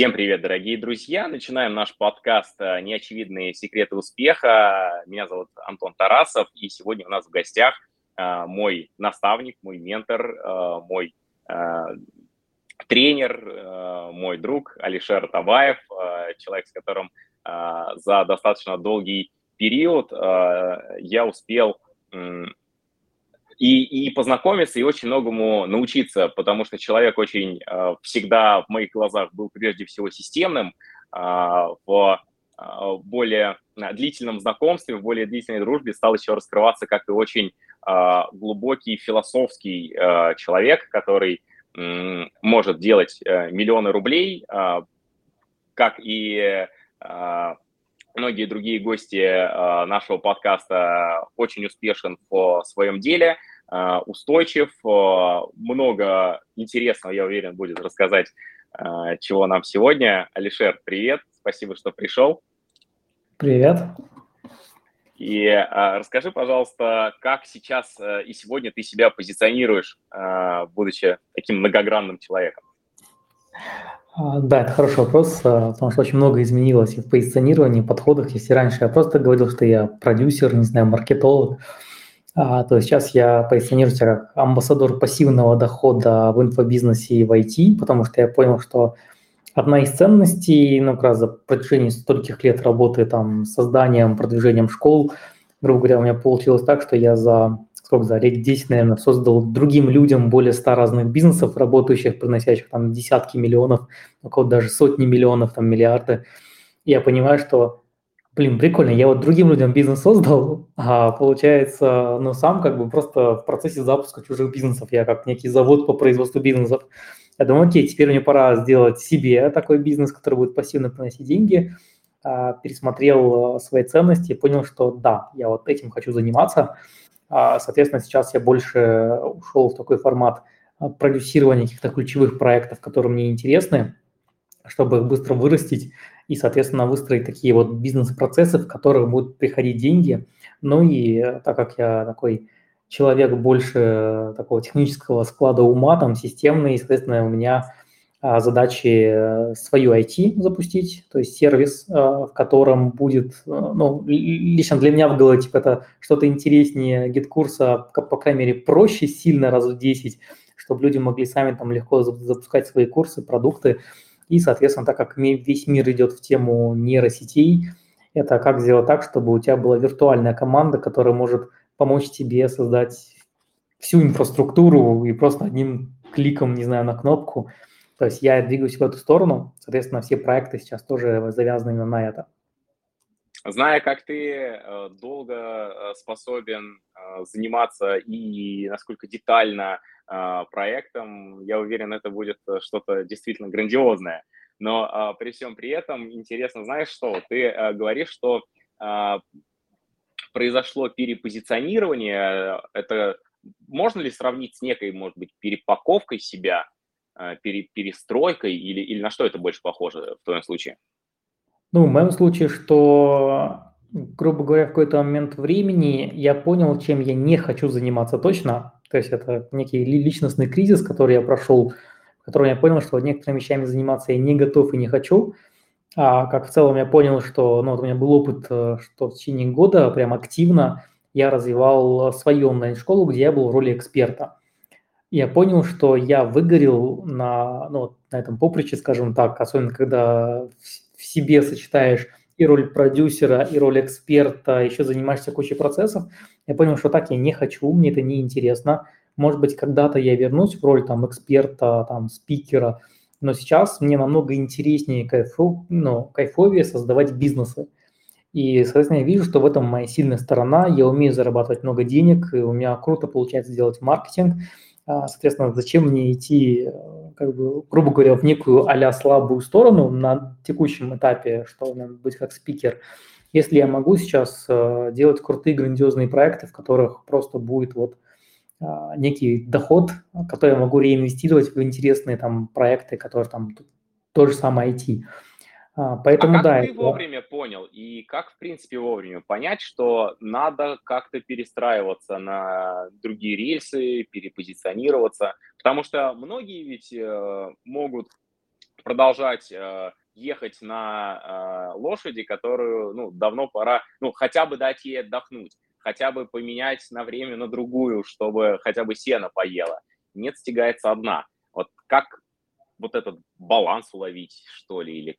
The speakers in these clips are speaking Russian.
Всем привет, дорогие друзья! Начинаем наш подкаст э, «Неочевидные секреты успеха». Меня зовут Антон Тарасов, и сегодня у нас в гостях э, мой наставник, мой ментор, э, мой тренер, мой друг Алишер Табаев, человек, с которым за достаточно долгий период я успел и, и познакомиться, и очень многому научиться, потому что человек очень э, всегда в моих глазах был прежде всего системным, э, в э, более длительном знакомстве, в более длительной дружбе стал еще раскрываться как и очень э, глубокий философский э, человек, который э, может делать э, миллионы рублей, э, как и э, многие другие гости э, нашего подкаста очень успешен в своем деле – устойчив, э, много интересного, я уверен, будет рассказать, э, чего нам сегодня. Алишер, привет, спасибо, что пришел. Привет. И расскажи, пожалуйста, как сейчас и сегодня ты себя позиционируешь, будучи таким многогранным человеком? А, да, это хороший вопрос, потому что очень много изменилось и в позиционировании, подходах. Если раньше я просто говорил, что я продюсер, не знаю, маркетолог, а, то есть сейчас я позиционирую себя как амбассадор пассивного дохода в инфобизнесе и в IT, потому что я понял, что одна из ценностей, ну, как раз за протяжении стольких лет работы там созданием, продвижением школ, грубо говоря, у меня получилось так, что я за сколько за лет 10, наверное, создал другим людям более 100 разных бизнесов, работающих, приносящих там десятки миллионов, кого-то даже сотни миллионов, там миллиарды. И я понимаю, что блин, прикольно, я вот другим людям бизнес создал, а получается, ну, сам как бы просто в процессе запуска чужих бизнесов, я как некий завод по производству бизнесов. Я думаю, окей, теперь мне пора сделать себе такой бизнес, который будет пассивно приносить деньги. А, пересмотрел а, свои ценности понял, что да, я вот этим хочу заниматься. А, соответственно, сейчас я больше ушел в такой формат продюсирования каких-то ключевых проектов, которые мне интересны, чтобы их быстро вырастить и, соответственно, выстроить такие вот бизнес-процессы, в которых будут приходить деньги. Ну и э, так как я такой человек больше такого технического склада ума, там, системный, соответственно, у меня а, задачи э, свою IT запустить, то есть сервис, в котором будет, э, ну, лично для меня в голове, типа, это что-то интереснее GetCourse а, по крайней мере, проще сильно раз в 10, чтобы люди могли сами там легко запускать свои курсы, продукты, и, соответственно, так как весь мир идет в тему нейросетей, это как сделать так, чтобы у тебя была виртуальная команда, которая может помочь тебе создать всю инфраструктуру и просто одним кликом, не знаю, на кнопку. То есть я двигаюсь в эту сторону, соответственно, все проекты сейчас тоже завязаны именно на это. Зная, как ты э, долго э, способен э, заниматься и насколько детально проектом, я уверен, это будет э, что-то действительно грандиозное. Но а, при всем при этом интересно, знаешь что, ты э, говоришь, что а, произошло перепозиционирование, это можно ли сравнить с некой, может быть, перепаковкой себя, пере, перестройкой, или, или на что это больше похоже в твоем случае? Ну, в моем случае, что, грубо говоря, в какой-то момент времени я понял, чем я не хочу заниматься точно, то есть это некий личностный кризис, который я прошел, в котором я понял, что некоторыми вещами заниматься я не готов и не хочу. А как в целом я понял, что ну, вот у меня был опыт, э, что в течение года прям активно я развивал свою онлайн-школу, где я был в роли эксперта. Я понял, что я выгорел на, ну, на этом поприще, скажем так, особенно когда в себе сочетаешь и роль продюсера, и роль эксперта, еще занимаешься кучей процессов. Я понял, что так я не хочу, мне это не интересно. Может быть, когда-то я вернусь в роль там эксперта, там спикера, но сейчас мне намного интереснее, кайфу, ну, кайфовее создавать бизнесы. И, соответственно, я вижу, что в этом моя сильная сторона. Я умею зарабатывать много денег, и у меня круто получается делать маркетинг. А, соответственно, зачем мне идти, э, как бы, грубо говоря, в некую а слабую сторону на текущем этапе, что надо быть как спикер, если я могу сейчас э, делать крутые, грандиозные проекты, в которых просто будет вот а, некий доход, который я могу реинвестировать в интересные там проекты, которые там то же самое IT. А, поэтому, а как да, ты это... вовремя понял и как, в принципе, вовремя понять, что надо как-то перестраиваться на другие рельсы, перепозиционироваться? Потому что многие ведь э, могут продолжать ехать на лошади, которую ну, давно пора, ну, хотя бы дать ей отдохнуть, хотя бы поменять на время на другую, чтобы хотя бы сено поела. Нет, стягается одна. Вот как вот этот баланс уловить, что ли, или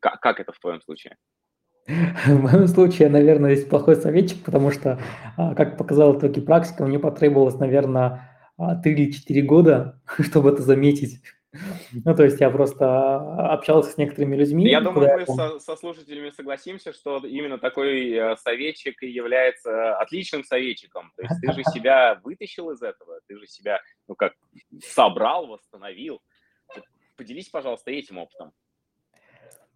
как, как это в твоем случае? В моем случае, наверное, есть плохой советчик, потому что, а, как показала итоги практика, мне потребовалось, наверное, 3 или 4 года, чтобы это заметить. Ну, то есть я просто общался с некоторыми людьми. Я думаю, мы со, со слушателями согласимся, что именно такой э, советчик и является отличным советчиком. То есть ты же себя вытащил из этого, ты же себя, ну как, собрал, восстановил. Поделись, пожалуйста, этим опытом.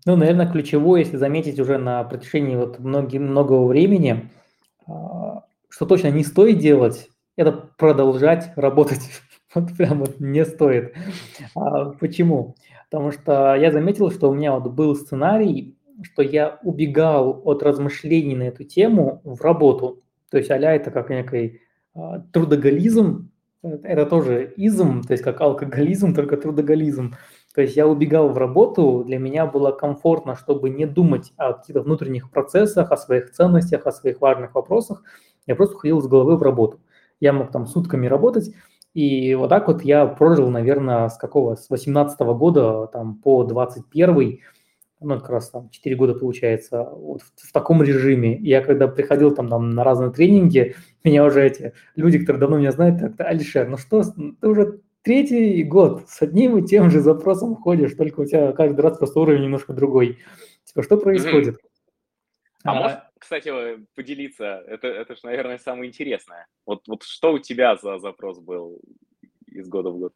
Ну, наверное, ключевое, если заметить уже на протяжении вот многие, многого времени, а, что точно не стоит делать, это продолжать работать. Вот прям вот не стоит. А, почему? Потому что я заметил, что у меня вот был сценарий, что я убегал от размышлений на эту тему в работу. То есть аля это как некий а, трудоголизм, это тоже изм, то есть как алкоголизм, только трудоголизм. То есть я убегал в работу, для меня было комфортно, чтобы не думать о каких-то внутренних процессах, о своих ценностях, о своих важных вопросах. Я просто ходил с головы в работу. Я мог там сутками работать, и вот так вот я прожил, наверное, с какого, с 18 года там по 21 ну, как раз там 4 года получается, вот в, в таком режиме. Я когда приходил там, там на разные тренинги, меня уже эти люди, которые давно меня знают, так, Алишер, ну что, ты уже третий год с одним и тем же запросом ходишь, только у тебя каждый раз просто уровень немножко другой. Типа, что происходит? А, а можешь, кстати, поделиться? Это, это же, наверное, самое интересное. Вот, вот что у тебя за запрос был из года в год?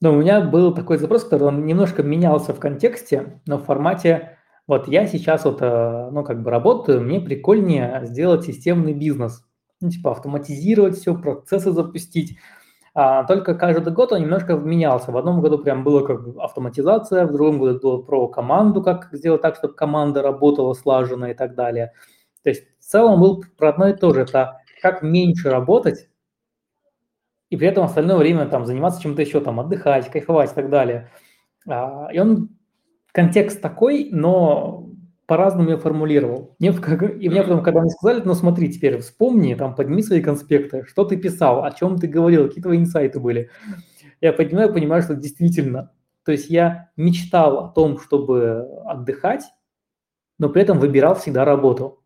Ну, у меня был такой запрос, который он немножко менялся в контексте, но в формате, вот я сейчас вот, э, ну, как бы работаю, мне прикольнее сделать системный бизнес. Ну, типа автоматизировать все, процессы запустить. А, только каждый год он немножко менялся. В одном году прям было как автоматизация, в другом году было про команду, как сделать так, чтобы команда работала слаженно и так далее. То есть в целом был про одно и то же. Это как меньше работать, и при этом остальное время там заниматься чем-то еще, там отдыхать, кайфовать и так далее. А, и он контекст такой, но по-разному я формулировал. Мне, и мне потом, когда мне сказали, ну смотри, теперь вспомни, там, подними свои конспекты, что ты писал, о чем ты говорил, какие твои инсайты были. Я поднимаю, понимаю, что действительно. То есть я мечтал о том, чтобы отдыхать, но при этом выбирал всегда работу.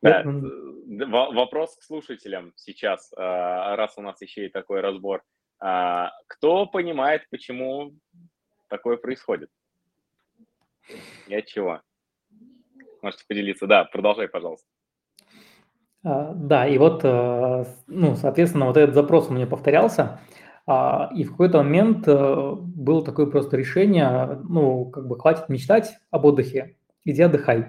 Да, вопрос к слушателям сейчас, а, раз у нас еще и такой разбор. А, кто понимает, почему такое происходит? От чего? Можете поделиться. Да, продолжай, пожалуйста. А, да, и вот, э, ну, соответственно, вот этот запрос у меня повторялся, а, и в какой-то момент э, было такое просто решение, ну, как бы хватит мечтать об отдыхе, иди отдыхай.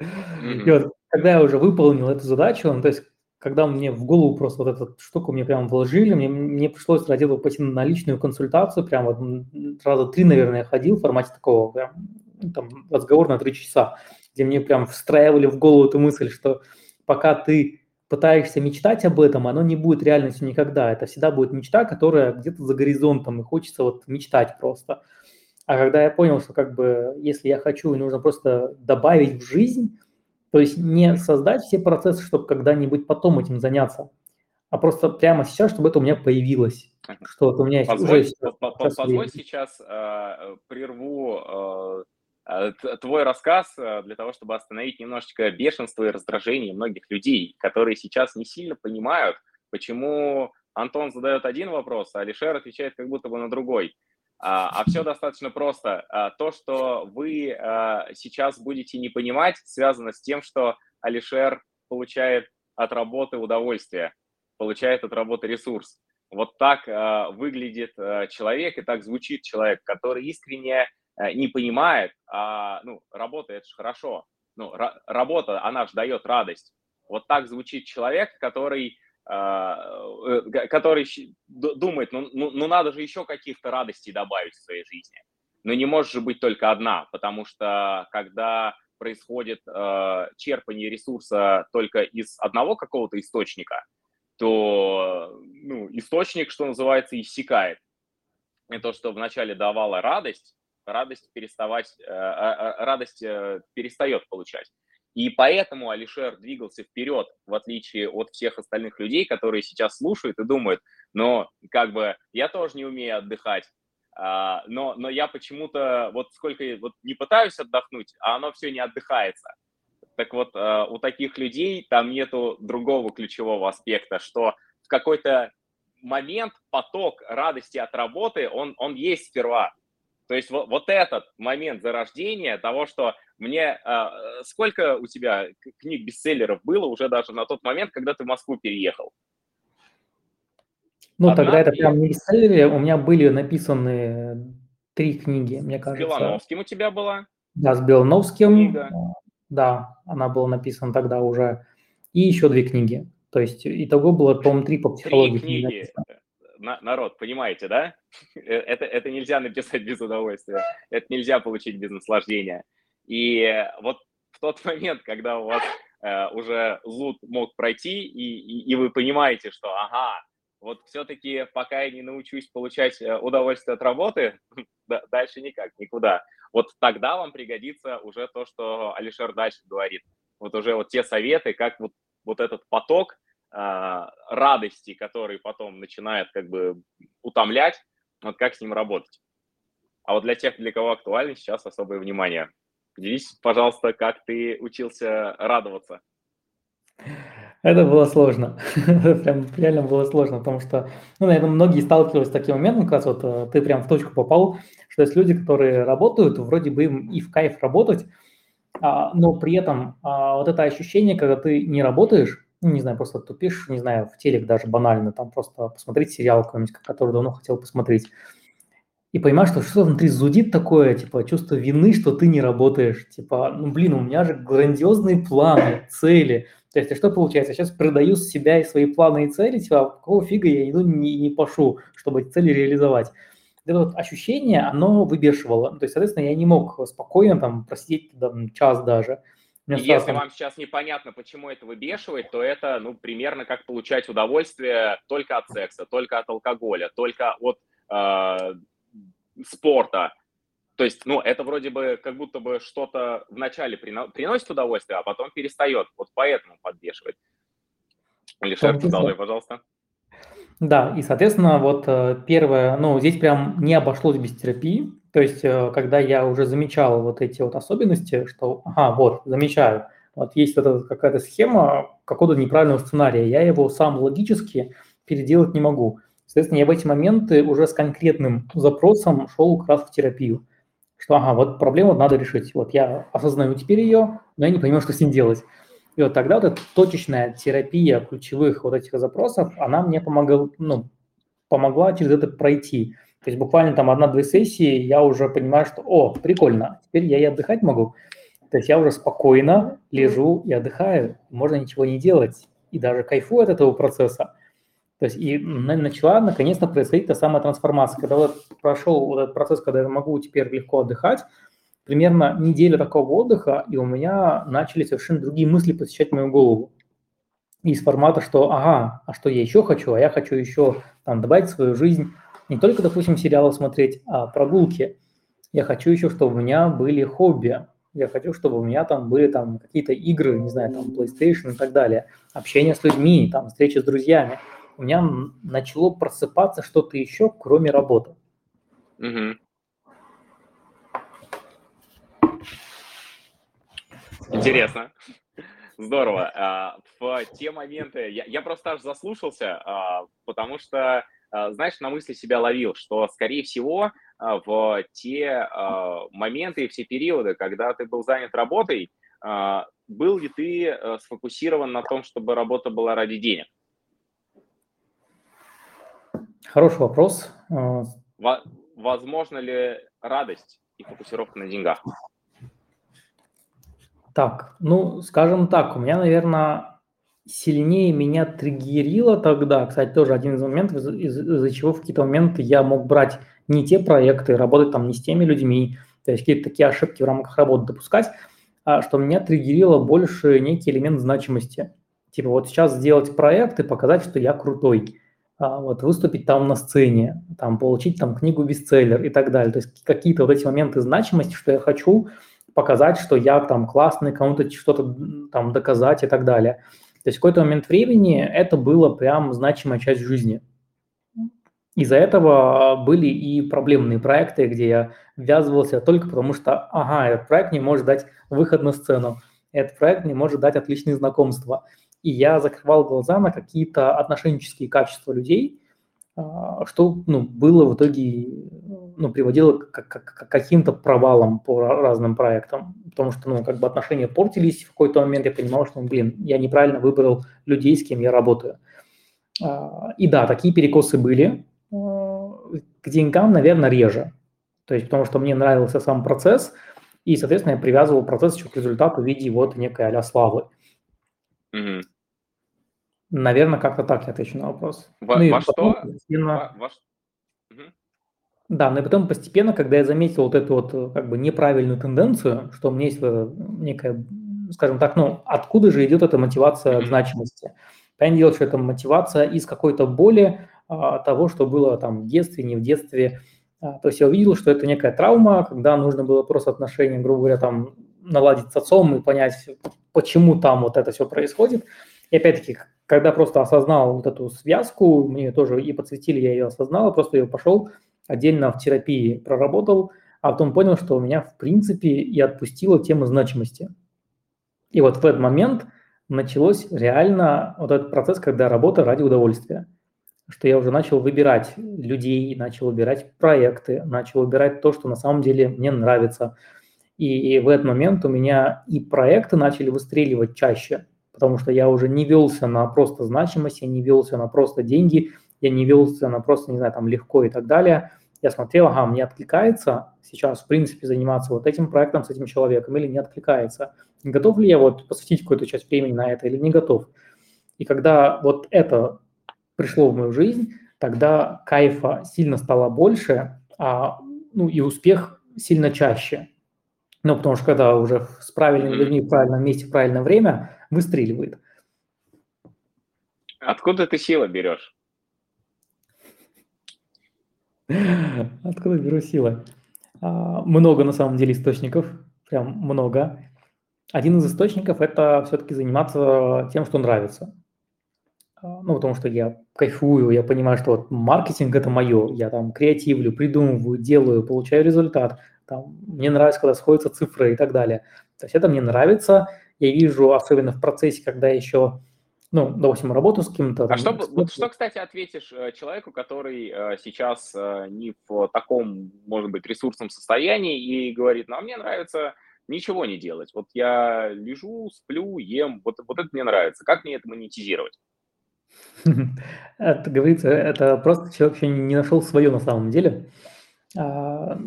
И вот, когда я уже выполнил эту задачу, ну, то есть когда мне в голову просто вот эту штуку мне прямо вложили, мне, мне пришлось ради этого пойти на личную консультацию, прям вот раза три, наверное, я ходил в формате такого прям, там, разговор на три часа, где мне прям встраивали в голову эту мысль, что пока ты пытаешься мечтать об этом, оно не будет реальностью никогда. Это всегда будет мечта, которая где-то за горизонтом, и хочется вот мечтать просто. А когда я понял, что как бы если я хочу, и нужно просто добавить в жизнь, то есть не создать все процессы, чтобы когда-нибудь потом этим заняться, а просто прямо сейчас, чтобы это у меня появилось. Что вот у меня позволь, уже сейчас, позволь сейчас э, прерву э, твой рассказ э, для того, чтобы остановить немножечко бешенство и раздражение многих людей, которые сейчас не сильно понимают, почему Антон задает один вопрос, а Алишер отвечает как будто бы на другой. А, а все достаточно просто. А, то, что вы а, сейчас будете не понимать, связано с тем, что Алишер получает от работы удовольствие, получает от работы ресурс. Вот так выглядит человек и так звучит человек, который искренне не понимает, а, ну, работа это же хорошо, ну, работа, она же дает радость. Вот так звучит человек, который а, э, который думает, ну, ну, ну надо же еще каких-то радостей добавить в своей жизни. Но не может же быть только одна, потому что когда происходит э, черпание ресурса только из одного какого-то источника, то ну, источник, что называется, иссякает. то, что вначале давало радость, радость переставать, э, радость перестает получать. И поэтому Алишер двигался вперед, в отличие от всех остальных людей, которые сейчас слушают и думают, но как бы я тоже не умею отдыхать, а, но, но я почему-то вот сколько вот не пытаюсь отдохнуть, а оно все не отдыхается. Так вот, э, у таких людей там нету другого ключевого аспекта, что в какой-то момент поток радости от работы, он, он есть сперва. То есть вот, вот этот момент зарождения того, что мне... Э, сколько у тебя книг бестселлеров было уже даже на тот момент, когда ты в Москву переехал? Ну, Одна тогда это прям не бестселлеры. У меня были написаны три книги, мне кажется. С Белановским у тебя была? Да, с Белановским. Книга. Да, она была написана тогда уже. И еще две книги. То есть итого было, по-моему, три по психологии. Три книги. На, народ, понимаете, да? Э, это, это нельзя написать без удовольствия. Это нельзя получить без наслаждения. И вот в тот момент, когда у вас э, уже зуд мог пройти, и, и, и вы понимаете, что ага, вот все-таки пока я не научусь получать э, удовольствие от работы, дальше никак, никуда. Вот тогда вам пригодится уже то, что Алишер дальше говорит. Вот уже вот те советы, как вот, вот этот поток радости, который потом начинает как бы утомлять, вот как с ним работать. А вот для тех, для кого актуально, сейчас особое внимание. Поделись, пожалуйста, как ты учился радоваться. Это было сложно. прям реально было сложно, потому что, ну, наверное, многие сталкивались с таким моментом, как раз вот э, ты прям в точку попал, что есть люди, которые работают, вроде бы им и в кайф работать, а, но при этом а, вот это ощущение, когда ты не работаешь, ну, не знаю, просто тупишь, не знаю, в телек даже банально, там просто посмотреть сериал какой-нибудь, который давно хотел посмотреть, и понимаешь, что что внутри зудит такое, типа, чувство вины, что ты не работаешь. Типа, ну, блин, у меня же грандиозные планы, цели. То есть, а что получается? Сейчас продаю себя и свои планы и цели, типа, а какого фига я иду не, не пошу, чтобы эти цели реализовать. Это вот ощущение, оно выбешивало. То есть, соответственно, я не мог спокойно там просидеть там, час даже. И если вам сейчас непонятно, почему это выбешивает, то это, ну, примерно как получать удовольствие только от секса, только от алкоголя, только от э, спорта. То есть, ну, это вроде бы как будто бы что-то вначале приносит удовольствие, а потом перестает. Вот поэтому подбешивает. Алишер, продолжай, пожалуйста. Да, и, соответственно, вот э, первое, ну, здесь прям не обошлось без терапии. То есть, э, когда я уже замечал вот эти вот особенности, что, ага, вот, замечаю, вот есть эта какая-то схема какого-то неправильного сценария, я его сам логически переделать не могу. Соответственно, я в эти моменты уже с конкретным запросом шел как раз в терапию. Что, ага, вот проблему надо решить. Вот я осознаю теперь ее, но я не понимаю, что с ним делать. И вот тогда вот эта точечная терапия ключевых вот этих запросов, она мне помогла, ну, помогла через это пройти. То есть буквально там одна-две сессии, я уже понимаю, что, о, прикольно, теперь я и отдыхать могу. То есть я уже спокойно лежу и отдыхаю, можно ничего не делать, и даже кайфую от этого процесса. То есть и начала наконец-то происходить та самая трансформация. Когда вот прошел вот этот процесс, когда я могу теперь легко отдыхать, примерно неделя такого отдыха, и у меня начали совершенно другие мысли посещать мою голову. Из формата, что ага, а что я еще хочу? А я хочу еще там добавить в свою жизнь не только, допустим, сериалы смотреть, а прогулки. Я хочу еще, чтобы у меня были хобби. Я хочу, чтобы у меня там были там какие-то игры, не знаю, там PlayStation и так далее. Общение с людьми, там встречи с друзьями у меня начало просыпаться что-то еще, кроме работы. Угу. Интересно. Здорово. А, в те моменты я, я просто аж заслушался, а, потому что, а, знаешь, на мысли себя ловил, что, скорее всего, в те моменты и все периоды, когда ты был занят работой, был ли ты э, сфокусирован на том, чтобы работа была ради денег? Хороший вопрос. Возможно ли радость и фокусировка на деньгах? Так, ну, скажем так, у меня, наверное, сильнее меня триггерило тогда, кстати, тоже один из моментов, из- из- из-за чего в какие-то моменты я мог брать не те проекты, работать там не с теми людьми, то есть какие-то такие ошибки в рамках работы допускать, а что меня триггерило больше некий элемент значимости. Типа вот сейчас сделать проект и показать, что я крутой. а, вот, выступить там на сцене, там, получить там книгу бестселлер и так далее. То есть какие-то вот эти моменты значимости, что я хочу показать, что я там классный, кому-то что-то там доказать и так далее. То есть в какой-то момент времени это было прям значимая часть жизни. Из-за этого были и проблемные проекты, где я ввязывался только потому, что, ага, этот проект не может дать выход на сцену, этот проект не может дать отличные знакомства. И я закрывал глаза на какие-то отношенческие качества людей, а, что ну, было в итоге, ну, приводило к, к, к каким-то провалам по разным проектам. Потому что, ну, как бы отношения портились, в какой-то момент я понимал, что, блин, я неправильно выбрал людей, с кем я работаю. А, и да, такие перекосы были. А, к деньгам, наверное, реже. То есть потому что мне нравился сам процесс, и, соответственно, я привязывал процесс еще к результату в виде вот некой а славы. Угу. Наверное, как-то так я отвечу на вопрос. Во, ну, во что? Постепенно... Во, во... Угу. Да, ну и потом постепенно, когда я заметил вот эту вот как бы неправильную тенденцию, что у меня есть некая, скажем так, ну, откуда же идет эта мотивация mm-hmm. к значимости? Понятное дело, что это мотивация из какой-то боли а, того, что было там в детстве, не в детстве, а, то есть я увидел, что это некая травма, когда нужно было просто отношения, грубо говоря, там наладить с отцом и понять, почему там вот это все происходит. И опять-таки, когда просто осознал вот эту связку, мне тоже и подсветили, я ее осознал, просто ее пошел отдельно в терапии проработал, а потом понял, что у меня в принципе и отпустила тема значимости. И вот в этот момент началось реально вот этот процесс, когда работа ради удовольствия – что я уже начал выбирать людей, начал выбирать проекты, начал выбирать то, что на самом деле мне нравится. И, в этот момент у меня и проекты начали выстреливать чаще, потому что я уже не велся на просто значимость, я не велся на просто деньги, я не велся на просто, не знаю, там легко и так далее. Я смотрел, ага, мне откликается сейчас, в принципе, заниматься вот этим проектом с этим человеком или не откликается. Готов ли я вот посвятить какую-то часть времени на это или не готов? И когда вот это пришло в мою жизнь, тогда кайфа сильно стало больше, а, ну и успех сильно чаще. Ну, потому что когда уже с правильными людьми в правильном месте в правильное время выстреливает. Откуда ты силы берешь? Откуда беру силы? А, много на самом деле источников, прям много. Один из источников – это все-таки заниматься тем, что нравится. А, ну, потому что я кайфую, я понимаю, что вот маркетинг – это мое, я там креативлю, придумываю, делаю, получаю результат, там, мне нравится, когда сходятся цифры и так далее. То есть это мне нравится, я вижу, особенно в процессе, когда еще, ну, допустим, работаю с кем-то. А что, вот что, кстати, ответишь э, человеку, который э, сейчас э, не в таком, может быть, ресурсном состоянии и говорит, ну, а мне нравится ничего не делать. Вот я лежу, сплю, ем, вот, вот это мне нравится. Как мне это монетизировать? Это говорится, это просто человек еще не нашел свое на самом деле. А,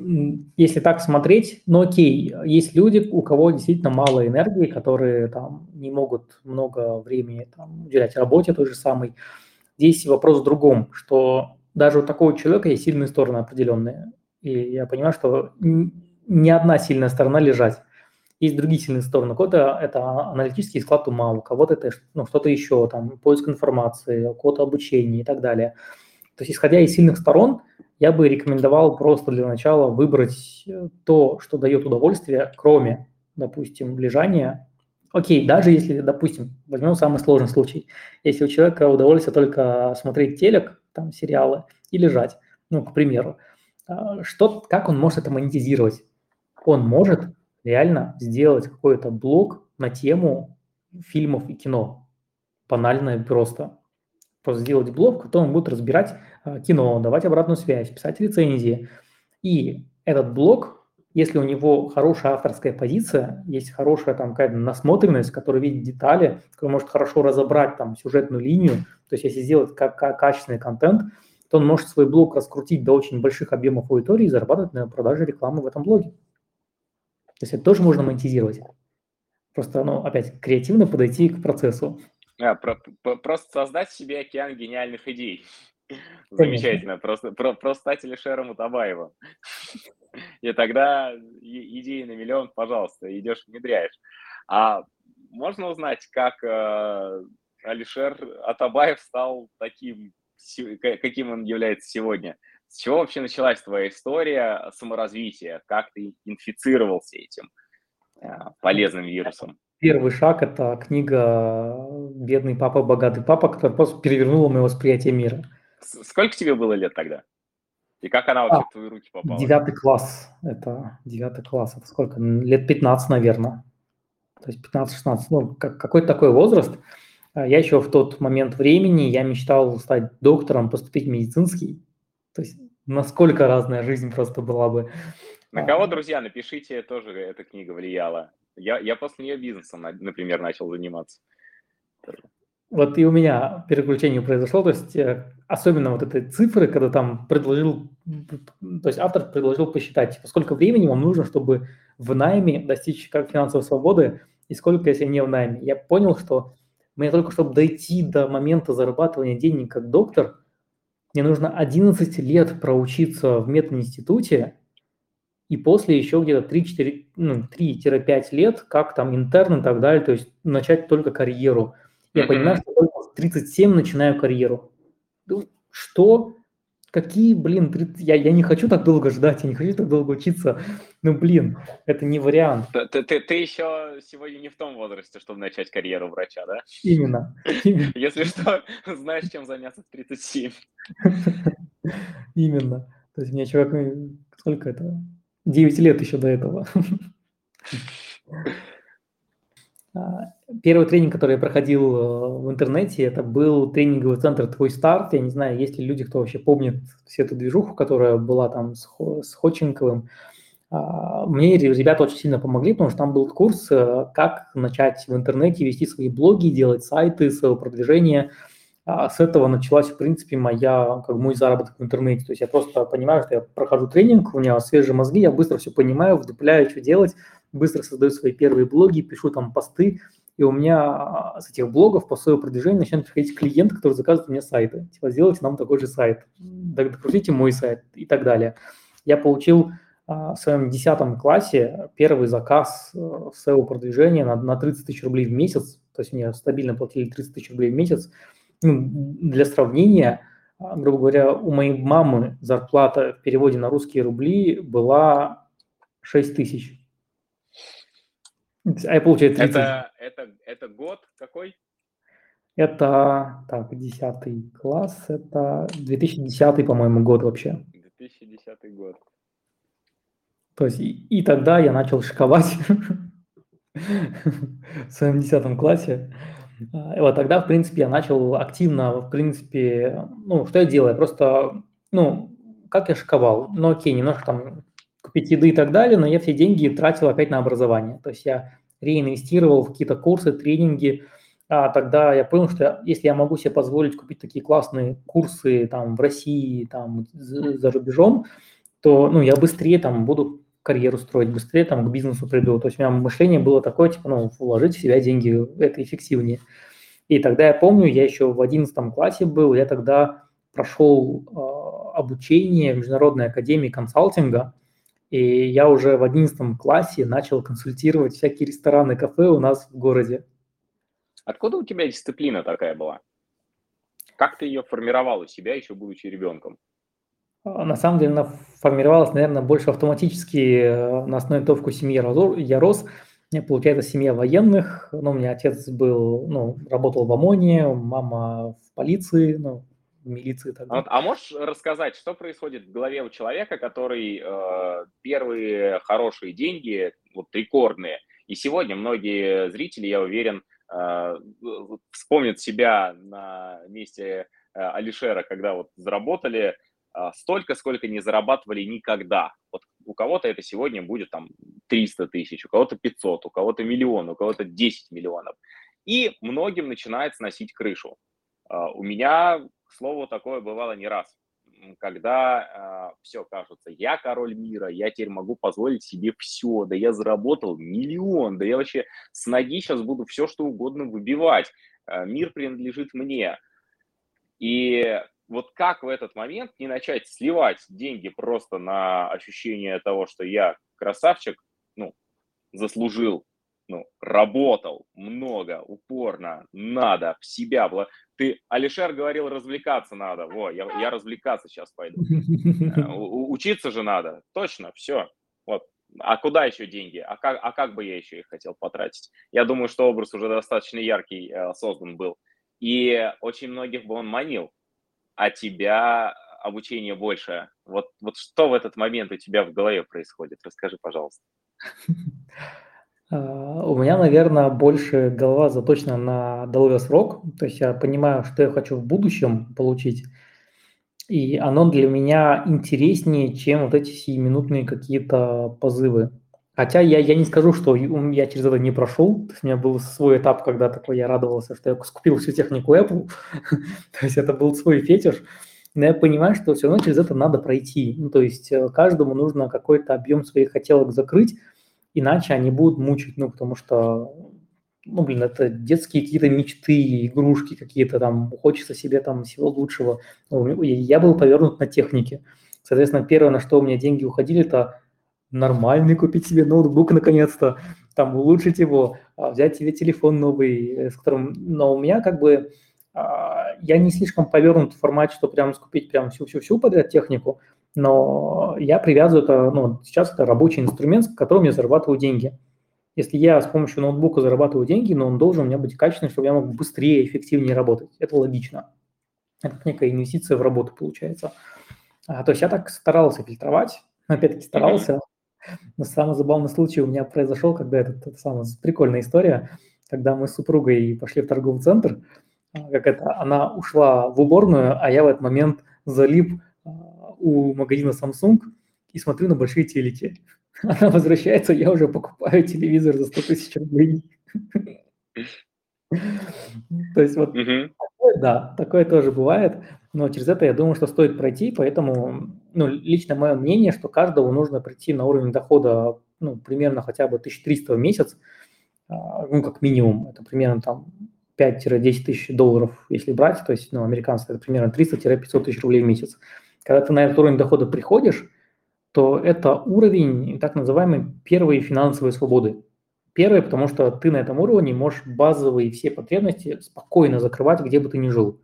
если так смотреть, ну окей, есть люди, у кого действительно мало энергии, которые там не могут много времени там, уделять работе той же самой. Здесь вопрос в другом, что даже у такого человека есть сильные стороны определенные. И я понимаю, что ни одна сильная сторона лежать. Есть другие сильные стороны. У кого-то это аналитический склад ума, у кого-то это ну, что-то еще, там, поиск информации, у кого-то обучение и так далее. То есть, исходя из сильных сторон, я бы рекомендовал просто для начала выбрать э, то, что дает удовольствие, кроме, допустим, лежания. Окей, даже если, допустим, возьмем самый сложный случай. Если у человека удовольствие только смотреть телек, там, сериалы и лежать, ну, к примеру, а, что, как он может это монетизировать? Он может реально сделать какой-то блог на тему фильмов и кино. Банально и просто. Просто сделать блог, в котором он будет разбирать а, кино, давать обратную связь, писать рецензии. И этот блог, если у него хорошая авторская позиция, есть хорошая там какая-то насмотренность, который видит детали, который может хорошо разобрать там сюжетную линию, то есть если сделать как, как качественный контент, то он может свой блог раскрутить до очень больших объемов аудитории и зарабатывать на продаже рекламы в этом блоге. То есть это тоже можно монетизировать. Просто, ну, опять, креативно подойти к процессу. А, про, про, просто создать себе океан гениальных идей. Замечательно. Просто, про, просто стать Алишером Утабаевым. И тогда идеи на миллион, пожалуйста, идешь, внедряешь. А можно узнать, как э, Алишер Атабаев стал таким каким он является сегодня. С чего вообще началась твоя история саморазвития? Как ты инфицировался этим полезным вирусом? Первый шаг – это книга «Бедный папа, богатый папа», которая просто перевернула мое восприятие мира. Сколько тебе было лет тогда? И как она вообще а, в твои руки попала? Девятый класс. Это девятый класс. Это сколько? Лет 15, наверное. То есть 15-16. Ну, как, какой-то такой возраст. А я еще в тот момент времени, я мечтал стать доктором, поступить в медицинский. То есть насколько разная жизнь просто была бы. На кого, друзья, напишите, тоже эта книга влияла. Я, я после нее бизнесом, например, начал заниматься. Вот и у меня переключение произошло, то есть э, особенно вот этой цифры, когда там предложил, то есть автор предложил посчитать, типа, сколько времени вам нужно, чтобы в найме достичь как финансовой свободы, и сколько, если не в найме. Я понял, что мне только чтобы дойти до момента зарабатывания денег как доктор, мне нужно 11 лет проучиться в мединституте, и после еще где-то 3-4, ну, 3-5 лет, как там интерн и так далее, то есть начать только карьеру. Я mm-hmm. понимаю, что только в 37 начинаю карьеру. Ну, что? Какие, блин, 30... я, я не хочу так долго ждать, я не хочу так долго учиться. Ну, блин, это не вариант. Ты, ты, ты еще сегодня не в том возрасте, чтобы начать карьеру врача, да? Именно. Если что, знаешь, чем заняться в 37. Именно. То есть мне чувак, сколько это? 9 лет еще до этого. А, первый тренинг, который я проходил э, в интернете, это был тренинговый центр «Твой старт». Я не знаю, есть ли люди, кто вообще помнит всю эту движуху, которая была там с, с Ходченковым. А, мне ребята очень сильно помогли, потому что там был курс, э, как начать в интернете вести свои блоги, делать сайты, свое продвижение – а с этого началась, в принципе, моя, как мой заработок в интернете. То есть я просто понимаю, что я прохожу тренинг, у меня свежие мозги, я быстро все понимаю, вдупляю, что делать, быстро создаю свои первые блоги, пишу там посты, и у меня с этих блогов по своему продвижению начинают приходить клиенты, которые заказывают мне сайты. Типа, сделайте нам такой же сайт, докрутите мой сайт и так далее. Я получил а, в своем 10 классе первый заказ э, в SEO-продвижения на, на 30 тысяч рублей в месяц, то есть мне стабильно платили 30 тысяч рублей в месяц, ну, для сравнения, а, грубо говоря, у моей мамы зарплата в переводе на русские рубли была 6 тысяч. А я получаю 30. Это, это, это год какой? Это, так, 10 класс, это 2010, по-моему, год вообще. 2010 год. То есть и, и тогда я начал шиковать в своем 10 классе. И вот тогда, в принципе, я начал активно, в принципе, ну, что я делаю? Я просто, ну, как я шиковал? Ну, окей, немножко там купить еды и так далее, но я все деньги тратил опять на образование. То есть я реинвестировал в какие-то курсы, тренинги, а тогда я понял, что если я могу себе позволить купить такие классные курсы там в России, там за рубежом, то ну, я быстрее там буду карьеру строить быстрее, там, к бизнесу приду. То есть у меня мышление было такое, типа, ну, вложить в себя деньги, это эффективнее. И тогда я помню, я еще в 11 классе был, я тогда прошел э, обучение в Международной академии консалтинга, и я уже в 11 классе начал консультировать всякие рестораны, кафе у нас в городе. Откуда у тебя дисциплина такая была? Как ты ее формировал у себя, еще будучи ребенком? А, на самом деле она формировалась, наверное, больше автоматически э, на основе того, в какой семье я рос. Мне, получается, семья военных. Ну, у меня отец был, ну, работал в ОМОНе, мама в полиции, ну, в милиции. Так а, а можешь рассказать, что происходит в голове у человека, который э, первые хорошие деньги, вот рекордные, и сегодня многие зрители, я уверен, э, вспомнят себя на месте э, Алишера, когда вот заработали столько, сколько не зарабатывали никогда. Вот у кого-то это сегодня будет там 300 тысяч, у кого-то 500, у кого-то миллион, у кого-то 10 миллионов. И многим начинает сносить крышу. А, у меня, к слову, такое бывало не раз. Когда э, все кажется, я король мира, я теперь могу позволить себе все, да я заработал миллион, да я вообще с ноги сейчас буду все, что угодно выбивать, э, мир принадлежит мне. И вот как в этот момент не начать сливать деньги просто на ощущение того, что я красавчик, ну, заслужил, ну, работал много, упорно, надо, в себя. Было. Ты, Алишер говорил, развлекаться надо. Во, я, я развлекаться сейчас пойду. Э, учиться же надо. Точно, все. Вот. А куда еще деньги? А как, а как бы я еще их хотел потратить? Я думаю, что образ уже достаточно яркий э, создан был. И очень многих бы он манил. А тебя обучение больше. Вот, вот что в этот момент у тебя в голове происходит? Расскажи, пожалуйста. А, у меня, наверное, больше голова заточена на долгосрок. То есть я понимаю, что я хочу в будущем получить. И оно для меня интереснее, чем вот эти сиюминутные какие-то позывы. Хотя я, я не скажу, что я через это не прошел. То есть у меня был свой этап, когда такой я радовался, что я купил всю технику Apple. То есть это был свой фетиш. Но я понимаю, что все равно через это надо пройти. Ну, то есть э, каждому нужно какой-то объем своих хотелок закрыть, иначе они будут мучить, ну, потому что, ну, блин, это детские какие-то мечты, игрушки какие-то там, хочется себе там всего лучшего. Ну, я был повернут на технике. Соответственно, первое, на что у меня деньги уходили, это нормальный купить себе ноутбук наконец-то, там улучшить его, а, взять себе телефон новый, э, с которым, но у меня как бы а, я не слишком повернут в формате, что прям скупить прям всю-всю-всю подряд технику, но я привязываю это, ну, сейчас это рабочий инструмент, с которым я зарабатываю деньги. Если я с помощью ноутбука зарабатываю деньги, но он должен у меня быть качественный, чтобы я мог быстрее, эффективнее работать. Это логично. Это некая инвестиция в работу получается. А, то есть я так старался фильтровать, опять-таки старался. Но самый забавный случай у меня произошел, когда это, это самая прикольная история, когда мы с супругой пошли в торговый центр, а, как это, она ушла в уборную, а я в этот момент залип у магазина Samsung и смотрю на большие телеки. Она возвращается, я уже покупаю телевизор за 100 тысяч рублей. То есть вот, да, такое тоже бывает, но через это я думаю, что стоит пройти, поэтому, ну, лично мое мнение, что каждому нужно прийти на уровень дохода, ну, примерно хотя бы 1300 в месяц, а, ну, как минимум, это примерно там 5-10 тысяч долларов, если брать, то есть, ну, американцы, это примерно 300-500 тысяч рублей в месяц. Когда ты на этот уровень дохода приходишь, то это уровень так называемой первой финансовой свободы. Первый, потому что ты на этом уровне можешь базовые все потребности спокойно закрывать, где бы ты ни жил.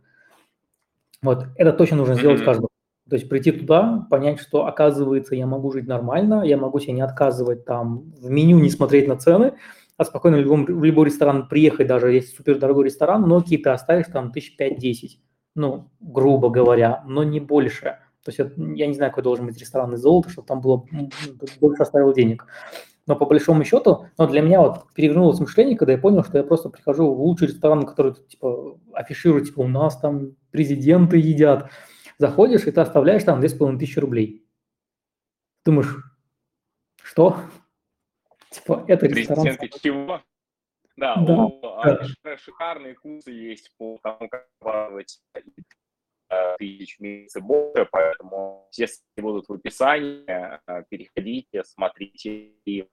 Вот, это точно нужно сделать каждому. То есть прийти туда, понять, что оказывается я могу жить нормально, я могу себе не отказывать там в меню, не смотреть на цены, а спокойно в, любом, в любой ресторан приехать, даже если супер дорогой ресторан, но какие-то оставишь там тысяч пять-десять, ну, грубо говоря, но не больше. То есть я не знаю, какой должен быть ресторан из золота, чтобы там было больше оставил денег. Но по большому счету, но для меня вот перевернулось мышление, когда я понял, что я просто прихожу в лучший ресторан, который типа афиширует, типа у нас там президенты едят. Заходишь, и ты оставляешь там 2500 рублей. Думаешь, что? Типа, это ресторан. Президенты чего? Да, да. У, да. шикарные курсы есть по тому, как тысяч месяцев больше, поэтому все будут в описании, э, переходите, смотрите и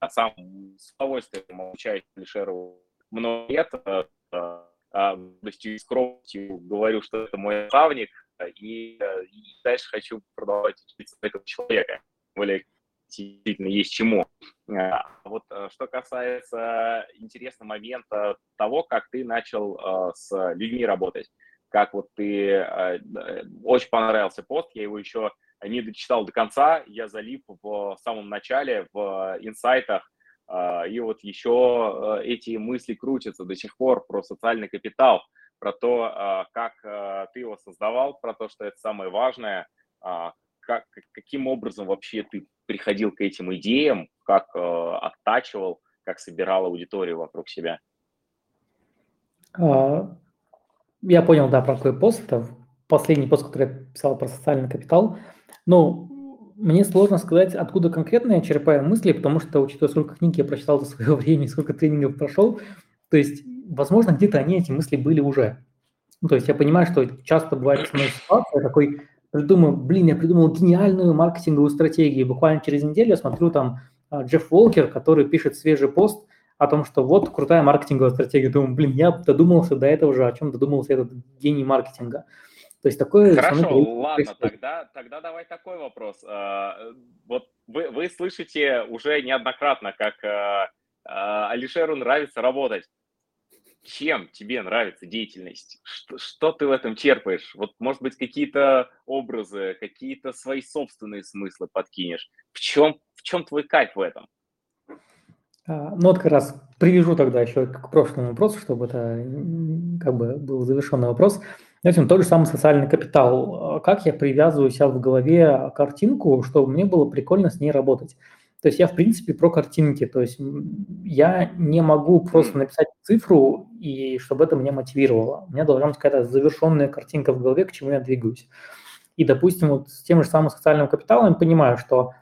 А сам с удовольствием обучаюсь Алишеру много лет, э, гордостью и скромностью говорю, что это мой наставник, и, и дальше хочу продолжать учиться этого человека. Более действительно есть чему. А вот что касается интересного момента того, как ты начал с людьми работать как вот ты... Э, очень понравился пост, я его еще не дочитал до конца, я залип в самом начале, в инсайтах, э, и вот еще э, эти мысли крутятся до сих пор про социальный капитал, про то, как ты его создавал, про то, что это самое важное, как, каким образом вообще ты приходил к этим идеям, как оттачивал, как собирал аудиторию вокруг себя? А, я понял, да, про какой пост. Это последний пост, который я писал про социальный капитал. Но мне сложно сказать, откуда конкретно я черпаю мысли, потому что, учитывая, сколько книг я прочитал за свое время, сколько тренингов прошел, то есть, возможно, где-то они, эти мысли были уже. Ну, то есть я понимаю, что часто бывает со мной ситуация, такой, придумаю, блин, я придумал гениальную маркетинговую стратегию, и буквально через неделю я смотрю там а, Джефф Волкер, который пишет свежий пост – о том, что вот крутая маркетинговая стратегия. Думаю, блин, я додумался до этого же, о чем додумался этот гений маркетинга. То есть такое... Хорошо, ладно, тогда, тогда давай такой вопрос. А, вот вы, вы слышите уже неоднократно, как а, Алишеру нравится работать. Чем тебе нравится деятельность? Что, что ты в этом черпаешь? Вот, может быть, какие-то образы, какие-то свои собственные смыслы подкинешь. В чем, в чем твой кайф в этом? А, ну вот как раз привяжу тогда еще к прошлому вопросу, чтобы это как бы был завершенный вопрос. Этим тот же самый социальный капитал. А как я привязываю себя в голове картинку, чтобы мне было прикольно с ней работать? То есть я, в принципе, про картинки. То есть я не могу просто написать цифру, и чтобы это меня мотивировало. У меня должна быть какая-то завершенная картинка в голове, к чему я двигаюсь. И, допустим, вот с тем же самым социальным капиталом я понимаю, что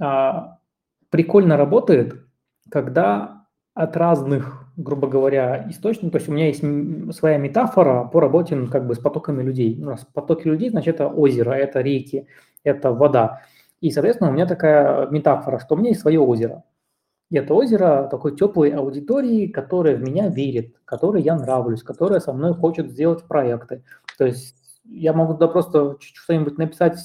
а, прикольно работает, когда от разных, грубо говоря, источников, то есть у меня есть своя метафора по работе ну, как бы с потоками людей. У нас потоки людей, значит, это озеро, это реки, это вода. И, соответственно, у меня такая метафора, что у меня есть свое озеро. И это озеро такой теплой аудитории, которая в меня верит, которой я нравлюсь, которая со мной хочет сделать проекты. То есть я могу туда просто что-нибудь написать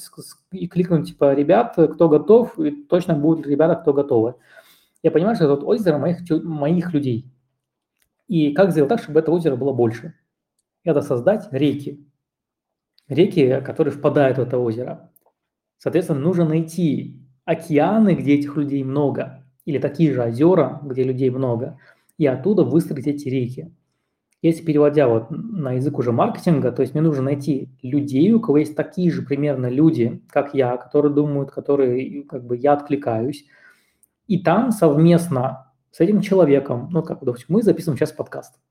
и кликнуть, типа, ребят, кто готов, и точно будут ребята, кто готовы я понимаю, что это вот озеро моих, моих людей. И как сделать так, чтобы это озеро было больше? Это создать реки. Реки, которые впадают в это озеро. Соответственно, нужно найти океаны, где этих людей много, или такие же озера, где людей много, и оттуда выстроить эти реки. Если переводя вот на язык уже маркетинга, то есть мне нужно найти людей, у кого есть такие же примерно люди, как я, которые думают, которые как бы я откликаюсь, и там совместно с этим человеком, ну, как, допустим, мы записываем сейчас подкаст.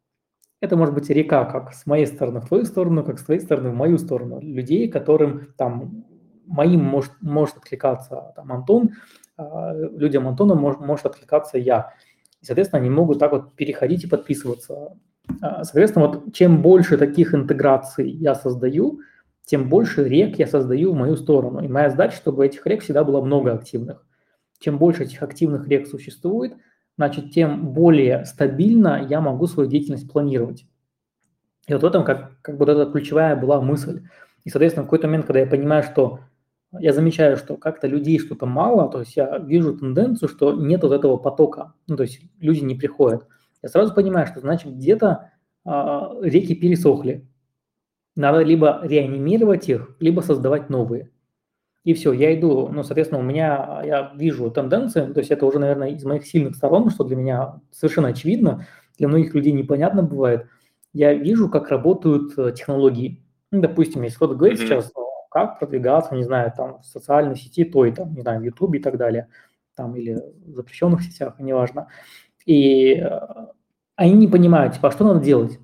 Это может быть река как с моей стороны в твою сторону, как с твоей стороны в мою сторону. Людей, которым там моим может, может откликаться там, Антон, а людям Антона может, может откликаться я. И, соответственно, они могут так вот переходить и подписываться. А, соответственно, вот чем больше таких интеграций я создаю, тем больше рек я создаю в мою сторону. И моя задача, чтобы этих рек всегда было много активных чем больше этих активных рек существует, значит, тем более стабильно я могу свою деятельность планировать. И вот в этом как, как вот эта ключевая была мысль. И, соответственно, в какой-то момент, когда я понимаю, что я замечаю, что как-то людей что-то мало, то есть я вижу тенденцию, что нет вот этого потока, ну, то есть люди не приходят. Я сразу понимаю, что значит где-то а, реки пересохли. Надо либо реанимировать их, либо создавать новые и все, я иду, ну, соответственно, у меня, я вижу тенденции, то есть это уже, наверное, из моих сильных сторон, что для меня совершенно очевидно, для многих людей непонятно бывает. Я вижу, как работают э, технологии. Ну, допустим, если кто-то говорит mm-hmm. сейчас, ну, как продвигаться, не знаю, там, в социальной сети той, там, не знаю, в Ютубе и так далее, там, или в запрещенных сетях, неважно. И э, они не понимают, типа, а что надо делать?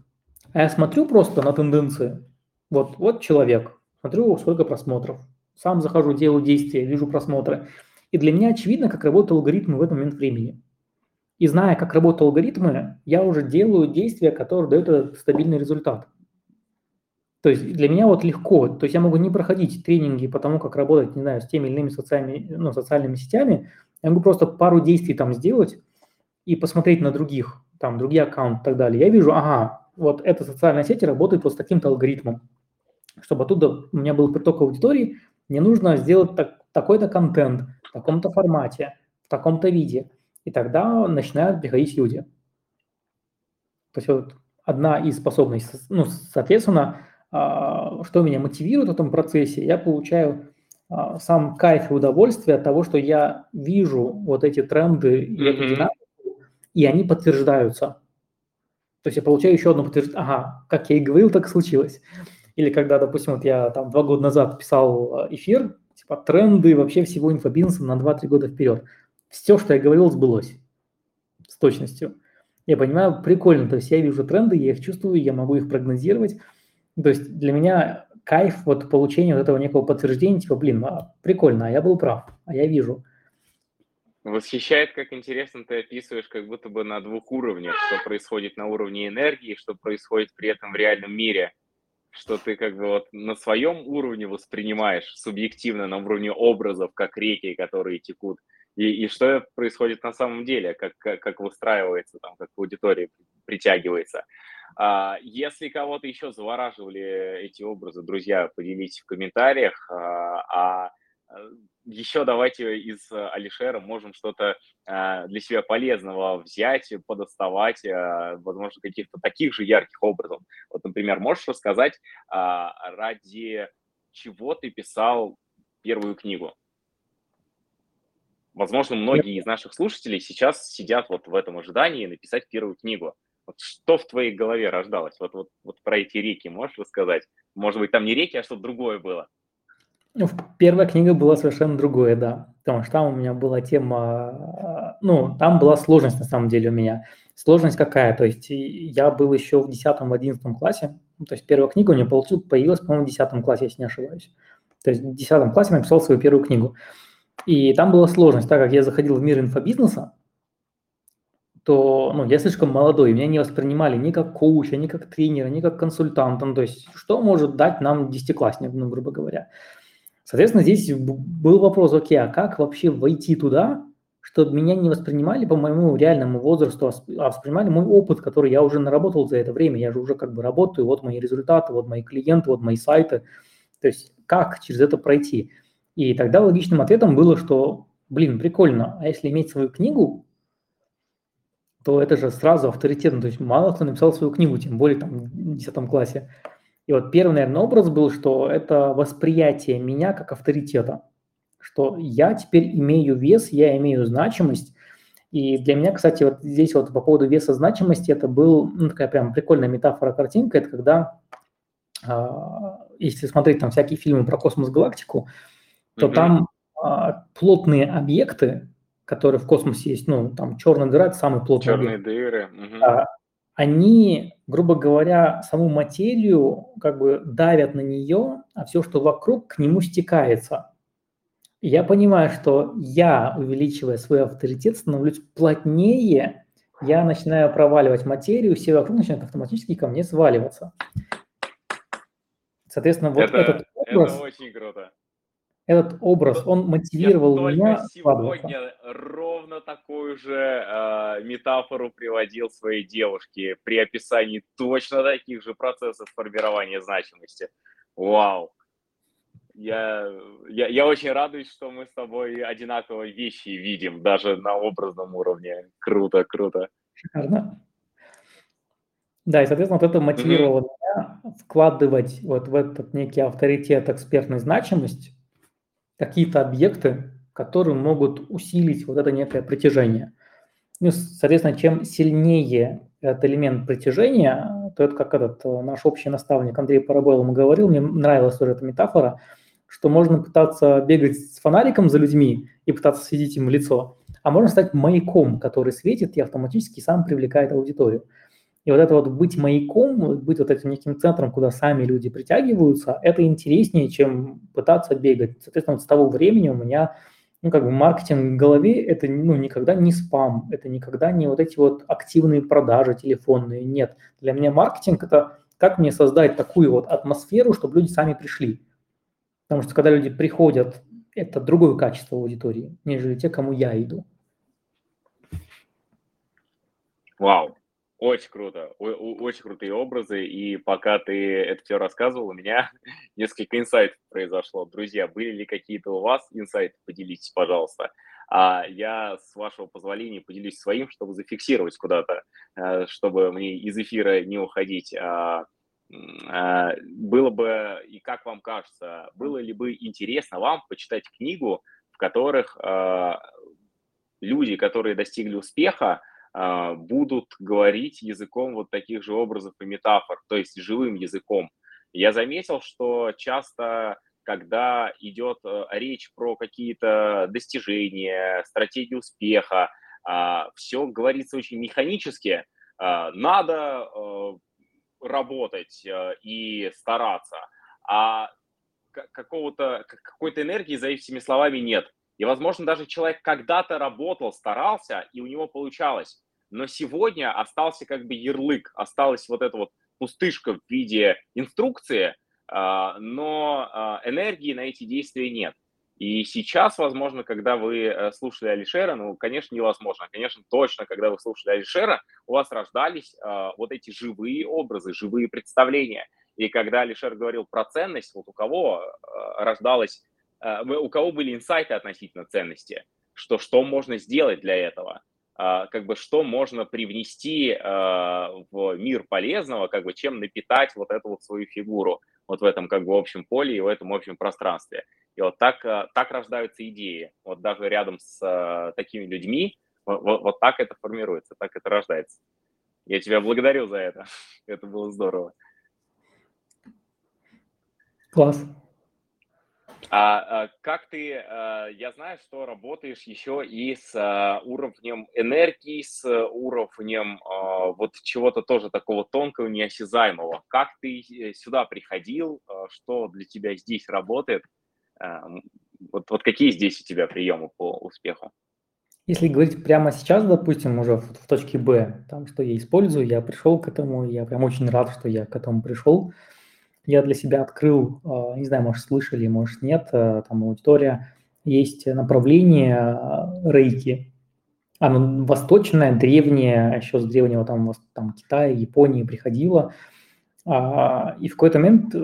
А я смотрю просто на тенденции. Вот, вот человек, смотрю, сколько просмотров, сам захожу, делаю действия, вижу просмотры. И для меня очевидно, как работают алгоритмы в этот момент времени. И зная, как работают алгоритмы, я уже делаю действия, которые дают этот стабильный результат. То есть для меня вот легко, то есть я могу не проходить тренинги по тому, как работать, не знаю, с теми или иными социальными, ну, социальными сетями, я могу просто пару действий там сделать и посмотреть на других, там, другие аккаунты и так далее. Я вижу, ага, вот эта социальная сеть работает вот с таким-то алгоритмом, чтобы оттуда у меня был приток аудитории, мне нужно сделать так, такой-то контент в таком-то формате, в таком-то виде. И тогда начинают приходить люди. То есть вот одна из способностей, ну, соответственно, а, что меня мотивирует в этом процессе, я получаю а, сам кайф и удовольствие от того, что я вижу вот эти тренды и mm-hmm. эту динамику, и они подтверждаются. То есть я получаю еще одно подтверждение. Ага, как я и говорил, так и случилось. Или когда, допустим, вот я там два года назад писал э, эфир, типа тренды вообще всего инфобизнеса на 2-3 года вперед. Все, что я говорил, сбылось с точностью. Я понимаю, прикольно, то есть я вижу тренды, я их чувствую, я могу их прогнозировать. То есть для меня кайф вот получения вот этого некого подтверждения, типа, блин, а, прикольно, а я был прав, а я вижу. Восхищает, как интересно ты описываешь, как будто бы на двух уровнях, что происходит на уровне энергии, что происходит при этом в реальном мире – что ты как бы вот на своем уровне воспринимаешь субъективно, на уровне образов, как реки, которые текут, и, и что происходит на самом деле, как, как, как выстраивается, там, как аудитория притягивается. А, если кого-то еще завораживали эти образы, друзья, поделитесь в комментариях. А, а еще давайте из Алишера можем что-то для себя полезного взять, подоставать, возможно, каких-то таких же ярких образов. Вот, например, можешь рассказать, ради чего ты писал первую книгу? Возможно, многие из наших слушателей сейчас сидят вот в этом ожидании написать первую книгу. Вот что в твоей голове рождалось? Вот, вот, вот про эти реки можешь рассказать? Может быть, там не реки, а что-то другое было? Ну, первая книга была совершенно другое, да. Потому что там у меня была тема... Ну, там была сложность на самом деле у меня. Сложность какая? То есть я был еще в 10-11 классе. То есть первая книга у меня появилась, по-моему, в 10 классе, если не ошибаюсь. То есть в 10 классе написал свою первую книгу. И там была сложность, так как я заходил в мир инфобизнеса, то ну, я слишком молодой, меня не воспринимали ни как коуча, ни как тренера, ни как консультанта. Ну, то есть что может дать нам десятиклассник, ну, грубо говоря. Соответственно, здесь был вопрос, окей, а как вообще войти туда, чтобы меня не воспринимали по моему реальному возрасту, а воспринимали мой опыт, который я уже наработал за это время. Я же уже как бы работаю, вот мои результаты, вот мои клиенты, вот мои сайты. То есть как через это пройти? И тогда логичным ответом было, что, блин, прикольно, а если иметь свою книгу, то это же сразу авторитетно. То есть мало кто написал свою книгу, тем более там в 10 классе. И вот первый, наверное, образ был, что это восприятие меня как авторитета, что я теперь имею вес, я имею значимость. И для меня, кстати, вот здесь вот по поводу веса значимости, это был ну, такая прям прикольная метафора, картинка, это когда, э, если смотреть там всякие фильмы про космос-галактику, то mm-hmm. там а, плотные объекты, которые в космосе есть, ну, там черная дыра – это самый плотный Черные объект. дыры. Mm-hmm. А, они, грубо говоря, саму материю как бы давят на нее, а все, что вокруг, к нему стекается. И я понимаю, что я, увеличивая свой авторитет, становлюсь плотнее, я начинаю проваливать материю, все вокруг начинают автоматически ко мне сваливаться. Соответственно, вот это, этот образ... Это очень круто этот образ, он мотивировал Я меня сегодня ровно такую же э, метафору приводил своей девушке при описании точно таких же процессов формирования значимости. Вау! Я, я, я очень радуюсь, что мы с тобой одинаковые вещи видим, даже на образном уровне. Круто, круто. Шикарно. Да, и, соответственно, вот это мотивировало mm-hmm. меня вкладывать вот в этот некий авторитет, экспертную значимость, какие-то объекты, которые могут усилить вот это некое притяжение. Ну, соответственно, чем сильнее этот элемент притяжения, то это как этот э, наш общий наставник Андрей Парабойл ему говорил, мне нравилась тоже эта метафора, что можно пытаться бегать с фонариком за людьми и пытаться светить им в лицо, а можно стать маяком, который светит и автоматически сам привлекает аудиторию. И вот это вот быть маяком, быть вот этим неким центром, куда сами люди притягиваются, это интереснее, чем пытаться бегать. Соответственно, вот с того времени у меня, ну, как бы маркетинг в голове, это, ну, никогда не спам, это никогда не вот эти вот активные продажи телефонные, нет. Для меня маркетинг – это как мне создать такую вот атмосферу, чтобы люди сами пришли. Потому что когда люди приходят, это другое качество аудитории, нежели те, кому я иду. Вау, очень круто, очень крутые образы, и пока ты это все рассказывал, у меня несколько инсайтов произошло. Друзья, были ли какие-то у вас инсайты? Поделитесь, пожалуйста. А я, с вашего позволения, поделюсь своим, чтобы зафиксировать куда-то, э, чтобы мне из эфира не уходить. А, а, было бы, и как вам кажется, было ли бы интересно вам почитать книгу, в которых а, люди, которые достигли успеха, будут говорить языком вот таких же образов и метафор, то есть живым языком. Я заметил, что часто, когда идет э, речь про какие-то достижения, стратегии успеха, а, все говорится очень механически. А, надо э, работать э, и стараться, а какого-то, какой-то энергии за этими словами нет. И, возможно, даже человек когда-то работал, старался, и у него получалось но сегодня остался как бы ярлык, осталась вот эта вот пустышка в виде инструкции, а, но а, энергии на эти действия нет. И сейчас, возможно, когда вы э, слушали Алишера, ну, конечно, невозможно, конечно, точно, когда вы слушали Алишера, у вас рождались а, вот эти живые образы, живые представления. И когда Алишер говорил про ценность, вот у кого рождалась у кого были инсайты относительно ценности, что, что можно сделать для этого, как бы что можно привнести в мир полезного, как бы чем напитать вот эту вот свою фигуру вот в этом как бы общем поле и в этом общем пространстве. И вот так, так рождаются идеи. Вот даже рядом с такими людьми вот, вот так это формируется, так это рождается. Я тебя благодарю за это. Это было здорово. Класс. А, а как ты, а, я знаю, что работаешь еще и с а, уровнем энергии, с уровнем вот чего-то тоже такого тонкого, неосязаемого. Как ты э, сюда приходил, что для тебя здесь работает? Вот, вот какие здесь у тебя приемы по успеху? Если говорить прямо сейчас, допустим, уже в, в точке Б, там, что я использую, я пришел к этому, я прям очень рад, что я к этому пришел. Я для себя открыл, а, не знаю, может, слышали, может, нет, а, там аудитория, есть направление а, рейки. Оно восточное, древнее, еще с древнего там, там Китая, Японии приходило. И в какой-то момент э,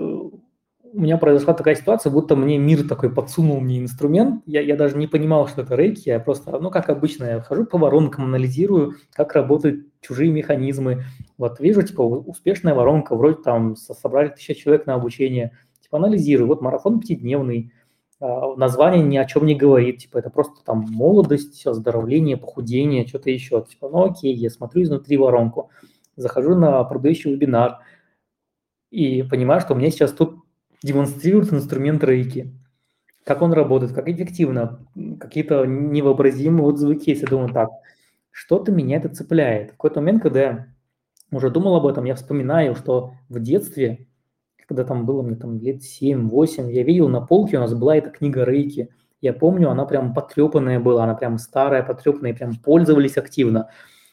у меня произошла такая ситуация, будто мне мир такой подсунул мне инструмент. Я, я даже не понимал, что это рейки. Я просто, ну, как обычно, я хожу по воронкам, анализирую, как работают чужие механизмы. Вот вижу, типа, успешная воронка, вроде там собрали тысяча человек на обучение. Типа, анализирую. Вот марафон пятидневный, а, название ни о чем не говорит. Типа, это просто там молодость, оздоровление, похудение, что-то еще. Типа, ну, окей, я смотрю изнутри воронку. Захожу на продающий вебинар и понимаю, что меня сейчас тут демонстрирует инструмент рейки. Как он работает, как эффективно, какие-то невообразимые отзывы кейса. Думаю, так, что-то меня это цепляет. В какой-то момент, когда я уже думал об этом, я вспоминаю, что в детстве, когда там было мне там лет 7-8, я видел на полке, у нас была эта книга Рейки. Я помню, она прям потрепанная была, она прям старая, потрепанная, прям пользовались активно.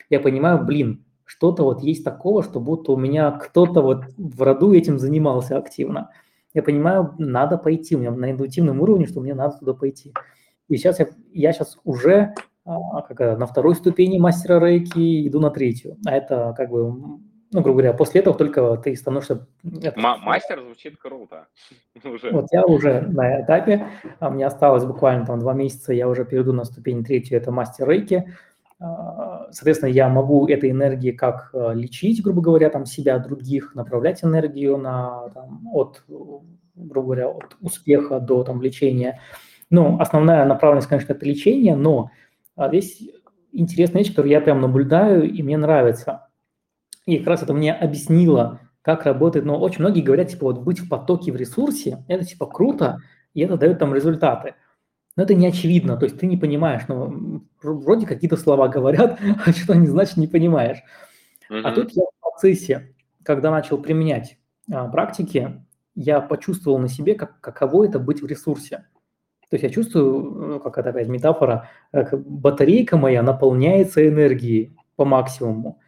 Я понимаю, блин, что-то вот есть такого, что будто у меня кто-то вот в роду этим занимался активно я понимаю, надо пойти, у меня на интуитивном уровне, что мне надо туда пойти. И сейчас я, я сейчас уже как, на второй ступени мастера рейки иду на третью. А это как бы, ну, грубо говоря, после этого только ты становишься... мастер звучит круто. Вот я уже на этапе, а мне осталось буквально там два месяца, я уже перейду на ступень третью, это мастер рейки. А, соответственно, я могу этой энергией как э, лечить, грубо говоря, там себя, других, направлять энергию на, там, от, грубо говоря, от успеха до там, лечения. Ну, основная направленность, конечно, это лечение, но здесь интересная вещь, которую я прям наблюдаю, и мне нравится. И как раз это мне объяснило, как работает. Но очень многие говорят, типа, вот быть в потоке в ресурсе, это типа круто, и это дает там результаты но это не очевидно, то есть ты не понимаешь, ну, вроде какие-то слова говорят, а что они значат, не понимаешь. Mm-hmm. А тут я в процессе, когда начал применять а, практики, я почувствовал на себе, как, каково это быть в ресурсе. То есть я чувствую, ну, как это опять метафора, как батарейка моя наполняется энергией по максимуму.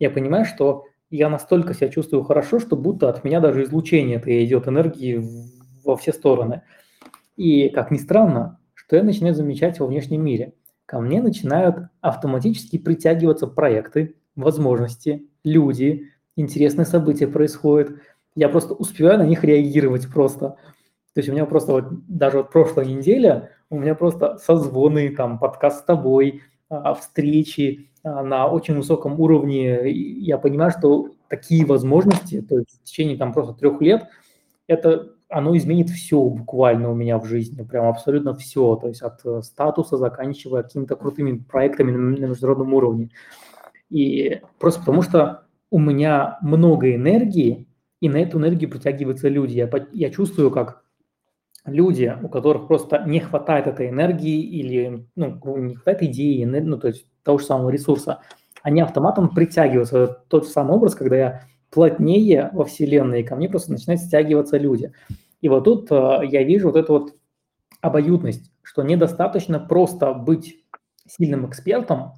Я понимаю, что я настолько себя чувствую хорошо, что будто от меня даже излучение это идет энергии во все стороны. И, как ни странно, что я начинаю замечать во внешнем мире. Ко мне начинают автоматически притягиваться проекты, возможности, люди, интересные события происходят. Я просто успеваю на них реагировать просто. То есть у меня просто вот даже вот прошлая неделя, у меня просто созвоны, там, подкаст с тобой, а, встречи а, на очень высоком уровне. Я понимаю, что такие возможности, то есть в течение там просто трех лет, это оно изменит все буквально у меня в жизни, прям абсолютно все, то есть от э, статуса, заканчивая какими-то крутыми проектами на международном уровне. И просто потому что у меня много энергии, и на эту энергию притягиваются люди. Я, я чувствую, как люди, у которых просто не хватает этой энергии или ну, не хватает идеи, ну, то есть того же самого ресурса, они автоматом притягиваются. Тот же самый образ, когда я плотнее во Вселенной, и ко мне просто начинают стягиваться люди. И вот тут э, я вижу вот эту вот обоюдность, что недостаточно просто быть сильным экспертом,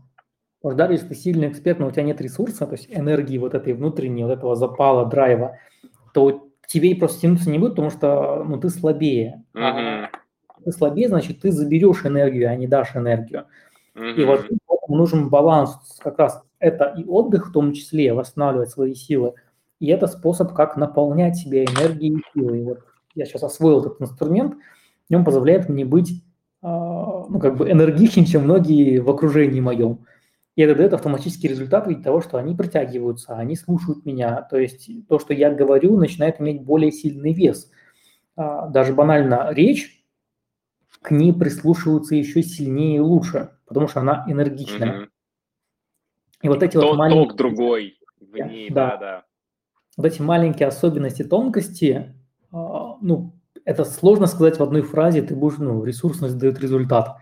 потому даже если ты сильный эксперт, но у тебя нет ресурса, то есть энергии вот этой внутренней, вот этого запала, драйва, то тебе и просто тянуться не будет, потому что ну, ты слабее. Mm-hmm. ты слабее, значит, ты заберешь энергию, а не дашь энергию. Mm-hmm. И вот нужен баланс, как раз это и отдых в том числе, восстанавливать свои силы, и это способ, как наполнять себя энергией и силой. Вот я сейчас освоил этот инструмент, и он позволяет мне быть, а, ну, как бы энергичнее, чем многие в окружении моем. И это дает автоматический результат в виде того, что они притягиваются, они слушают меня. То есть то, что я говорю, начинает иметь более сильный вес. А, даже банально речь, к ней прислушиваются еще сильнее и лучше, потому что она энергичная. Mm-hmm. И вот эти Тот, вот маленькие... Ток другой в ней, да, да. да. Вот эти маленькие особенности, тонкости, а, ну, это сложно сказать в одной фразе, ты будешь, ну, ресурсность дает результат.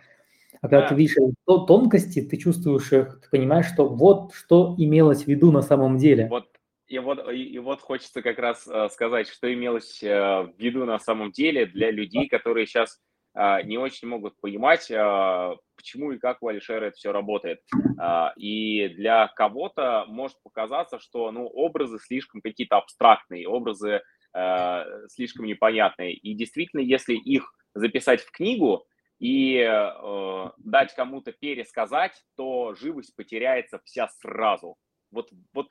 А когда да. ты видишь тонкости, ты чувствуешь их, ты понимаешь, что вот что имелось в виду на самом деле. Вот и вот, и, и вот хочется как раз э, сказать, что имелось э, в виду на самом деле для людей, которые сейчас э, не очень могут понимать, э, почему и как у Алишера это все работает. Э, и для кого-то может показаться, что ну, образы слишком какие-то абстрактные, образы э, слишком непонятные. И действительно, если их записать в книгу, и э, дать кому-то пересказать, то живость потеряется вся сразу. Вот, вот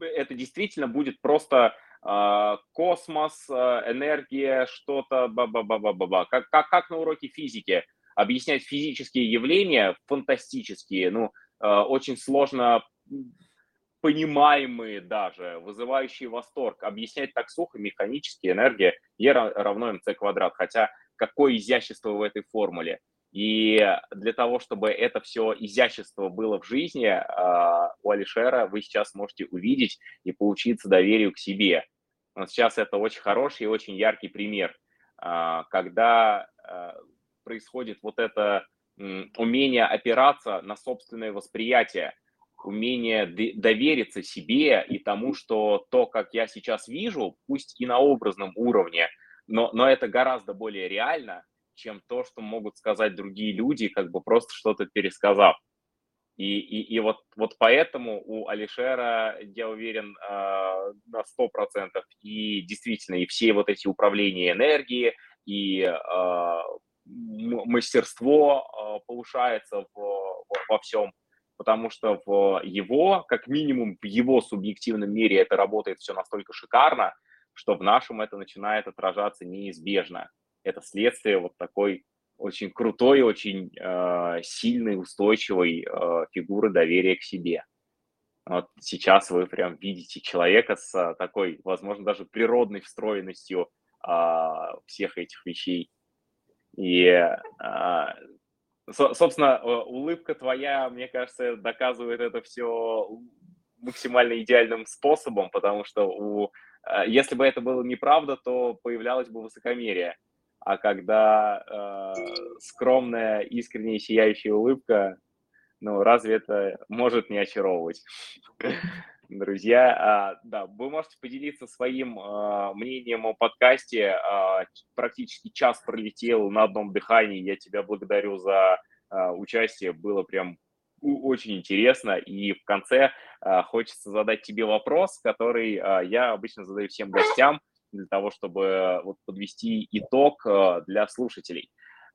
это действительно будет просто э, космос, э, энергия, что-то, ба-ба-ба-ба-ба. Как, как, как на уроке физики объяснять физические явления, фантастические, ну, э, очень сложно понимаемые даже, вызывающие восторг. Объяснять так сухо, механически, энергия E равно mc квадрат. Хотя какое изящество в этой формуле. И для того, чтобы это все изящество было в жизни, а, у Алишера вы сейчас можете увидеть и поучиться доверию к себе. Вот сейчас это очень хороший и очень яркий пример, а, когда а, происходит вот это умение опираться на собственное восприятие, умение довериться себе и тому, что то, как я сейчас вижу, пусть и на образном уровне – но, но это гораздо более реально, чем то, что могут сказать другие люди, как бы просто что-то пересказав. И, и, и вот, вот поэтому у Алишера, я уверен, э, на 100%, и действительно, и все вот эти управления энергии, и э, мастерство э, повышается в, в, во всем, потому что в его, как минимум в его субъективном мире это работает все настолько шикарно, что в нашем это начинает отражаться неизбежно. Это следствие вот такой очень крутой, очень э, сильной, устойчивой э, фигуры доверия к себе. Вот сейчас вы прям видите человека с такой, возможно, даже природной встроенностью э, всех этих вещей. И, э, со, собственно, улыбка твоя, мне кажется, доказывает это все максимально идеальным способом, потому что у Э, если бы это было неправда, то появлялось бы высокомерие. А когда э, скромная, искренняя, сияющая улыбка, ну, разве это может не очаровывать? Друзья, а, да, вы можете поделиться своим а, мнением о подкасте. Практически час пролетел на одном дыхании. Я тебя благодарю за участие. Было прям очень интересно. И в конце а, хочется задать тебе вопрос, который а, я обычно задаю всем гостям для того, чтобы вот подвести итог а, для слушателей.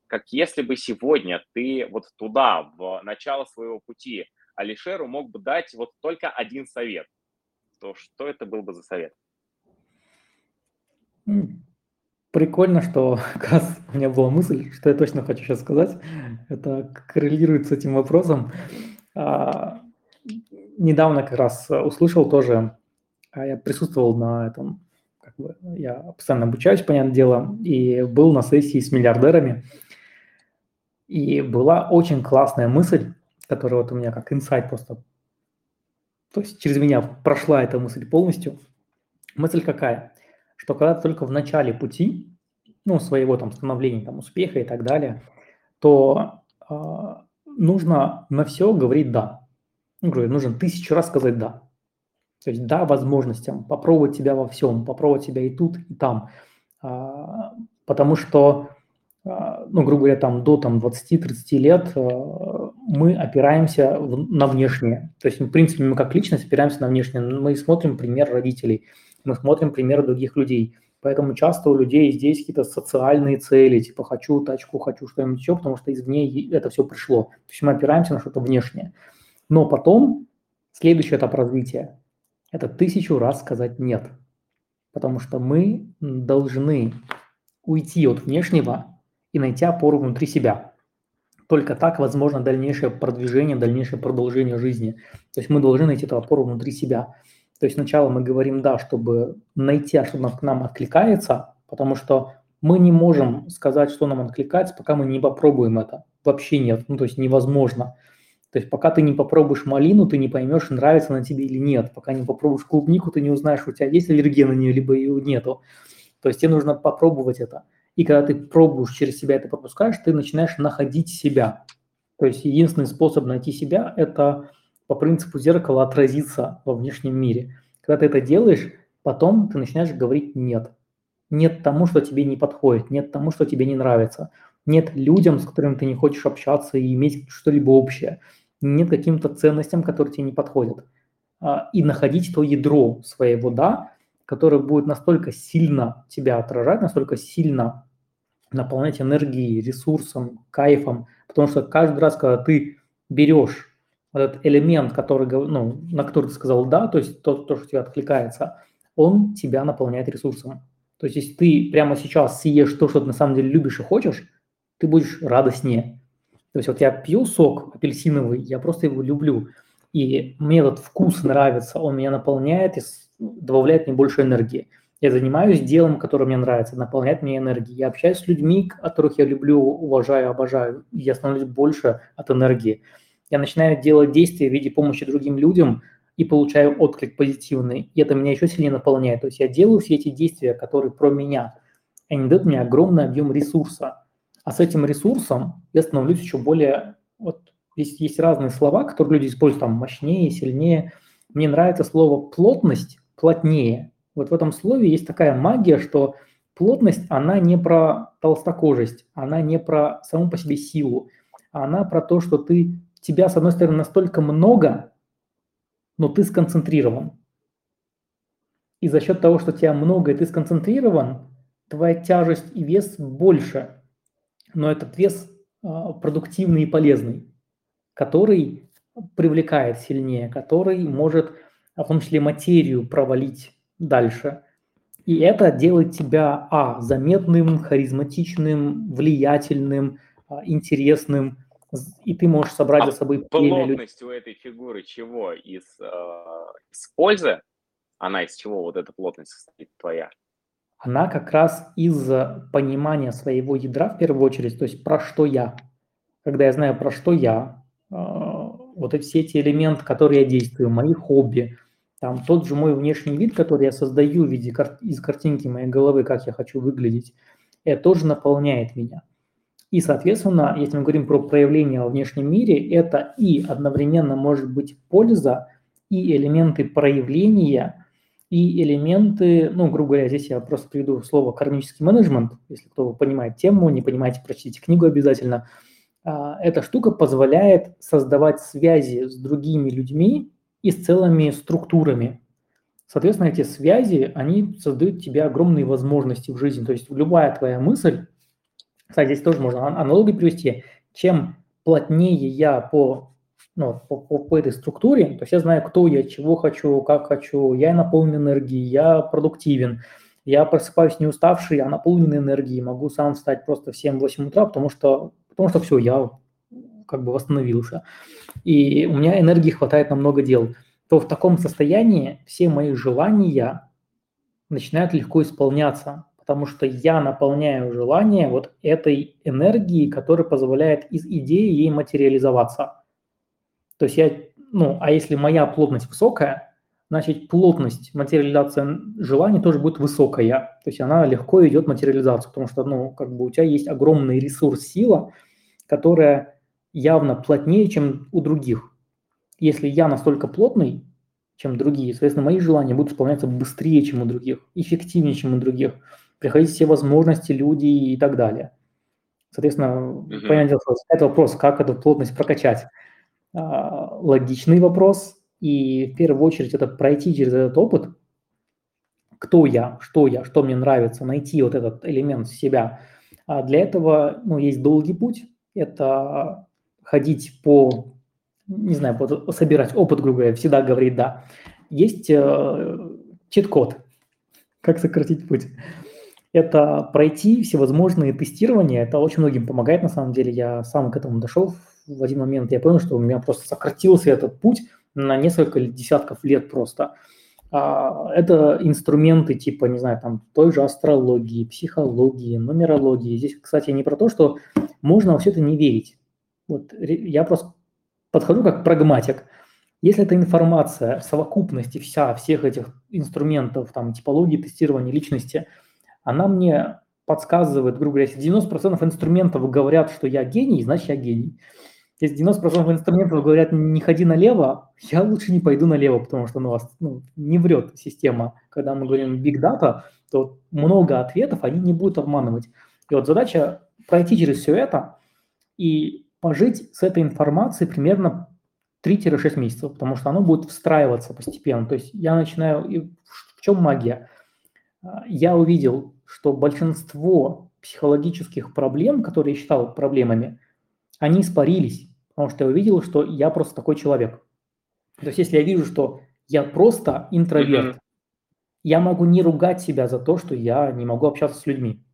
Как если бы сегодня ты вот туда, в начало своего пути, Алишеру мог бы дать вот только один совет, то что это был бы за совет? Прикольно, что как раз у меня была мысль, что я точно хочу сейчас сказать. Это коррелирует с этим вопросом. А, недавно как раз услышал тоже, а я присутствовал на этом, как бы, я постоянно обучаюсь, понятное дело, и был на сессии с миллиардерами. И была очень классная мысль, которая вот у меня как инсайт просто, то есть через меня прошла эта мысль полностью. Мысль какая? Что когда ты только в начале пути, ну, своего там становления, там, успеха и так далее, то э, нужно на все говорить «да». Ну, говорю, нужно тысячу раз сказать «да». То есть «да» возможностям, попробовать себя во всем, попробовать себя и тут, и там. А, потому что, а, ну, грубо говоря, там до там, 20-30 лет а, мы опираемся в, на внешнее. То есть, в принципе, мы как личность опираемся на внешнее. Мы смотрим пример родителей – мы смотрим примеры других людей. Поэтому часто у людей здесь какие-то социальные цели, типа хочу тачку, хочу что-нибудь еще, потому что извне это все пришло. То есть мы опираемся на что-то внешнее. Но потом следующий этап развития – это тысячу раз сказать «нет». Потому что мы должны уйти от внешнего и найти опору внутри себя. Только так возможно дальнейшее продвижение, дальнейшее продолжение жизни. То есть мы должны найти эту опору внутри себя. То есть сначала мы говорим «да», чтобы найти, а что к нам откликается, потому что мы не можем сказать, что нам откликается, пока мы не попробуем это. Вообще нет, ну то есть невозможно. То есть пока ты не попробуешь малину, ты не поймешь, нравится она тебе или нет. Пока не попробуешь клубнику, ты не узнаешь, у тебя есть аллергия на нее, либо ее нету. То есть тебе нужно попробовать это. И когда ты пробуешь через себя это пропускаешь, ты начинаешь находить себя. То есть единственный способ найти себя – это по принципу зеркала отразиться во внешнем мире. Когда ты это делаешь, потом ты начинаешь говорить «нет». Нет тому, что тебе не подходит, нет тому, что тебе не нравится, нет людям, с которыми ты не хочешь общаться и иметь что-либо общее, нет каким-то ценностям, которые тебе не подходят. А, и находить то ядро своего «да», которое будет настолько сильно тебя отражать, настолько сильно наполнять энергией, ресурсом, кайфом, потому что каждый раз, когда ты берешь этот элемент, который, ну, на который ты сказал «да», то есть то, то, что тебе откликается, он тебя наполняет ресурсом. То есть если ты прямо сейчас съешь то, что ты на самом деле любишь и хочешь, ты будешь радостнее. То есть вот я пью сок апельсиновый, я просто его люблю. И мне этот вкус нравится, он меня наполняет и добавляет мне больше энергии. Я занимаюсь делом, которое мне нравится, наполняет мне энергией. Я общаюсь с людьми, которых я люблю, уважаю, обожаю. И я становлюсь больше от энергии. Я начинаю делать действия в виде помощи другим людям, и получаю отклик позитивный, и это меня еще сильнее наполняет. То есть я делаю все эти действия, которые про меня, они дают мне огромный объем ресурса. А с этим ресурсом я становлюсь еще более... Вот есть, есть разные слова, которые люди используют, там, мощнее, сильнее. Мне нравится слово «плотность», «плотнее». Вот в этом слове есть такая магия, что плотность, она не про толстокожесть, она не про саму по себе силу, она про то, что ты, тебя, с одной стороны, настолько много, но ты сконцентрирован. И за счет того, что тебя много и ты сконцентрирован, твоя тяжесть и вес больше. Но этот вес а, продуктивный и полезный, который привлекает сильнее, который может в том числе материю провалить дальше. И это делает тебя, а, заметным, харизматичным, влиятельным, а, интересным, и ты можешь собрать а за собой плотность людей. у этой фигуры чего? Из, э, из пользы? Она из чего вот эта плотность состоит твоя? Она как раз из понимания своего ядра в первую очередь, то есть про что я. Когда я знаю, про что я, э, вот эти все эти элементы, которые я действую, мои хобби, там тот же мой внешний вид, который я создаю в виде кар- из картинки моей головы, как я хочу выглядеть, это тоже наполняет меня. И, соответственно, если мы говорим про проявление во внешнем мире, это и одновременно может быть польза, и элементы проявления, и элементы, ну, грубо говоря, здесь я просто приведу слово кармический менеджмент, если кто понимает тему, не понимаете, прочтите книгу обязательно. А, эта штука позволяет создавать связи с другими людьми и с целыми структурами. Соответственно, эти связи, они создают тебе огромные возможности в жизни. То есть любая твоя мысль, кстати, здесь тоже можно аналогию привести. Чем плотнее я по, ну, по, по, по этой структуре, то есть я знаю, кто я, чего хочу, как хочу, я наполнен энергией, я продуктивен, я просыпаюсь не уставший, а наполнен энергией, могу сам встать просто в 7-8 утра, потому что, потому что все, я как бы восстановился. И у меня энергии хватает на много дел. То в таком состоянии все мои желания начинают легко исполняться потому что я наполняю желание вот этой энергией, которая позволяет из идеи ей материализоваться. То есть я, ну, а если моя плотность высокая, значит плотность материализации желаний тоже будет высокая. То есть она легко идет материализацию, потому что, ну, как бы у тебя есть огромный ресурс, сила, которая явно плотнее, чем у других. Если я настолько плотный, чем другие, соответственно, мои желания будут исполняться быстрее, чем у других, эффективнее, чем у других приходить все возможности, люди и так далее. Соответственно, mm-hmm. понятное дело, это вопрос, как эту плотность прокачать. А, логичный вопрос, и в первую очередь это пройти через этот опыт, кто я, что я, что мне нравится, найти вот этот элемент себя. А для этого ну, есть долгий путь, это ходить по, не знаю, по, собирать опыт, грубо говоря, всегда говорить «да». Есть э, чит-код, как сократить путь. Это пройти всевозможные тестирования. Это очень многим помогает, на самом деле. Я сам к этому дошел в один момент. Я понял, что у меня просто сократился этот путь на несколько десятков лет просто. А, это инструменты типа, не знаю, там той же астрологии, психологии, нумерологии. Здесь, кстати, не про то, что можно во все это не верить. Вот я просто подхожу как прагматик. Если эта информация в совокупности вся, всех этих инструментов, там, типологии тестирования личности, она мне подсказывает, грубо говоря, если 90% инструментов говорят, что я гений, значит я гений. Если 90% инструментов говорят, не ходи налево, я лучше не пойду налево, потому что ну, ну, не врет система. Когда мы говорим big data, то много ответов, они не будут обманывать. И вот задача пройти через все это и пожить с этой информацией примерно 3-6 месяцев, потому что оно будет встраиваться постепенно. То есть я начинаю... И в чем магия? Я увидел, что большинство психологических проблем, которые я считал проблемами, они испарились, потому что я увидел, что я просто такой человек. То есть если я вижу, что я просто интроверт, mm-hmm. я могу не ругать себя за то, что я не могу общаться с людьми.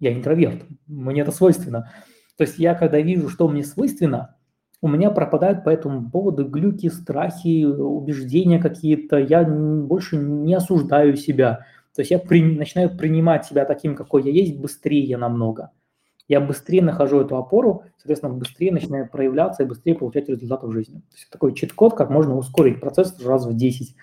Я интроверт, мне это свойственно. То есть я, когда вижу, что мне свойственно, у меня пропадают по этому поводу глюки, страхи, убеждения какие-то. Я больше не осуждаю себя. То есть я при, начинаю принимать себя таким, какой я есть, быстрее намного. Я быстрее нахожу эту опору, соответственно, быстрее начинаю проявляться и быстрее получать результаты в жизни. То есть такой чит-код, как можно ускорить процесс раз в 10.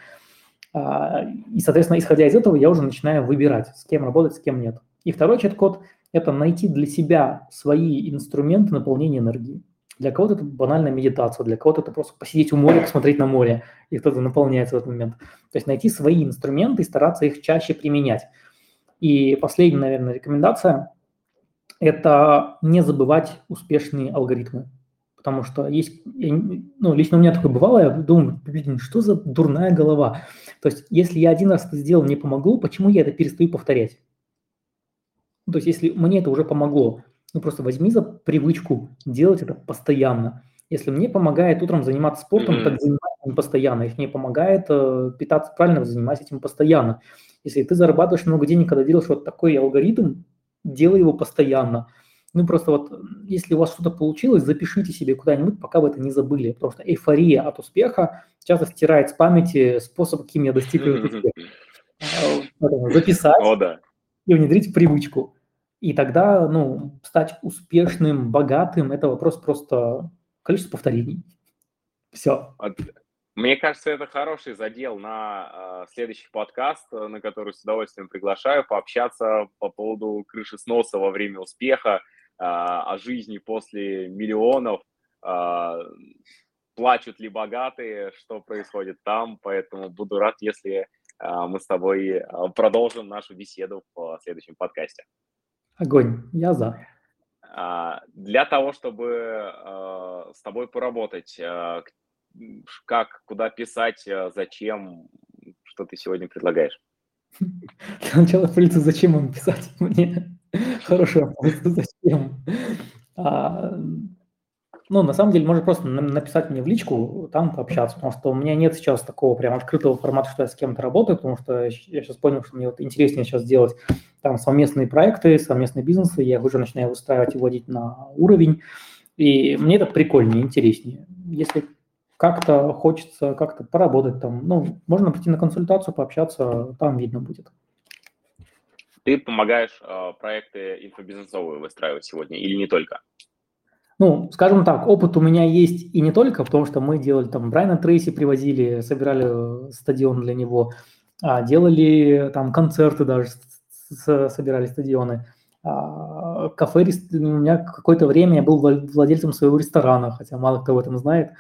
А, и, соответственно, исходя из этого, я уже начинаю выбирать, с кем работать, с кем нет. И второй чит-код – это найти для себя свои инструменты наполнения энергии. Для кого-то это банальная медитация, для кого-то это просто посидеть у моря, посмотреть на море, и кто-то наполняется в этот момент. То есть найти свои инструменты и стараться их чаще применять. И последняя, наверное, рекомендация – это не забывать успешные алгоритмы. Потому что есть, ну, лично у меня такое бывало, я думаю, что за дурная голова. То есть, если я один раз это сделал, мне помогло, почему я это перестаю повторять? То есть, если мне это уже помогло, ну, просто возьми за привычку делать это постоянно. Если мне помогает утром заниматься спортом, mm-hmm. так занимайся этим постоянно. Если мне помогает э, питаться правильно, занимайся этим постоянно. Если ты зарабатываешь много денег, когда делаешь вот такой алгоритм, делай его постоянно. Ну, просто вот, если у вас что-то получилось, запишите себе куда-нибудь, пока вы это не забыли. Что эйфория от успеха часто стирает с памяти способ, каким я достиг этого успеха. Записать да. и внедрить привычку. И тогда, ну, стать успешным, богатым – это вопрос просто количества повторений. Все. Мне кажется, это хороший задел на э, следующий подкаст, э, на который с удовольствием приглашаю, пообщаться по поводу крыши сноса во время успеха, э, о жизни после миллионов, э, плачут ли богатые, что происходит там. Поэтому буду рад, если э, мы с тобой продолжим нашу беседу в следующем подкасте. Огонь, я за. А, для того, чтобы а, с тобой поработать, а, как, куда писать, зачем, что ты сегодня предлагаешь? Для начала, принципе, зачем им писать мне? Хороший вопрос, зачем? Ну, на самом деле, можно просто написать мне в личку, там пообщаться, потому что у меня нет сейчас такого прям открытого формата, что я с кем-то работаю, потому что я сейчас понял, что мне вот интереснее сейчас делать там совместные проекты, совместные бизнесы, я уже начинаю выстраивать и вводить на уровень, и мне это прикольнее, интереснее. Если как-то хочется как-то поработать там, ну, можно прийти на консультацию, пообщаться, там видно будет. Ты помогаешь э, проекты инфобизнесовые выстраивать сегодня или не только? Ну, скажем так, опыт у меня есть и не только, потому что мы делали там Брайана Трейси привозили, собирали э, стадион для него, а делали там концерты даже, собирали стадионы. А, кафе, у меня какое-то время я был владельцем своего ресторана, хотя мало кто об этом знает.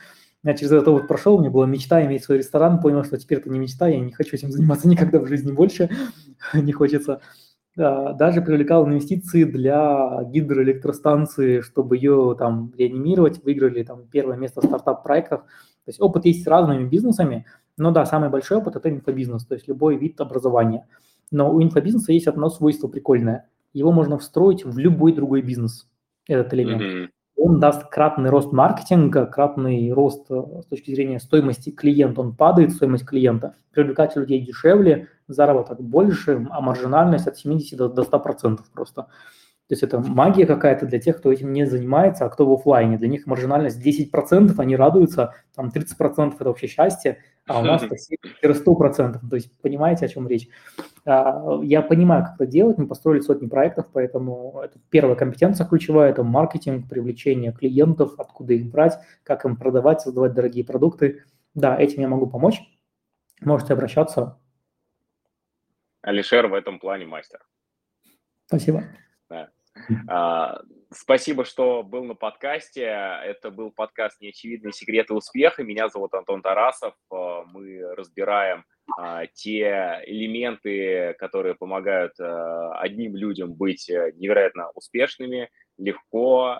Я через это вот прошел, у меня была мечта иметь свой ресторан, понял, что теперь это не мечта, я не хочу этим заниматься никогда в жизни больше, не хочется. Даже привлекал инвестиции для гидроэлектростанции, чтобы ее там реанимировать, выиграли там первое место в стартап-проектах. То есть опыт есть с разными бизнесами, но да, самый большой опыт – это инфобизнес, то есть любой вид образования. Но у инфобизнеса есть одно свойство прикольное. Его можно встроить в любой другой бизнес, этот элемент. Mm-hmm. Он даст кратный рост маркетинга, кратный рост э, с точки зрения стоимости клиента. Он падает, стоимость клиента. Привлекать людей дешевле, заработок больше, а маржинальность от 70 до, до 100% просто. То есть это магия какая-то для тех, кто этим не занимается, а кто в офлайне. Для них маржинальность 10%, они радуются, там 30% это вообще счастье, а у нас это 100%. То есть понимаете, о чем речь. А, я понимаю, как это делать, мы построили сотни проектов, поэтому это первая компетенция ключевая, это маркетинг, привлечение клиентов, откуда их брать, как им продавать, создавать дорогие продукты. Да, этим я могу помочь. Можете обращаться. Алишер в этом плане мастер. Спасибо. Да. А, спасибо, что был на подкасте. Это был подкаст «Неочевидные секреты успеха». Меня зовут Антон Тарасов. А, мы разбираем а, те элементы, которые помогают одним людям быть э, невероятно успешными, легко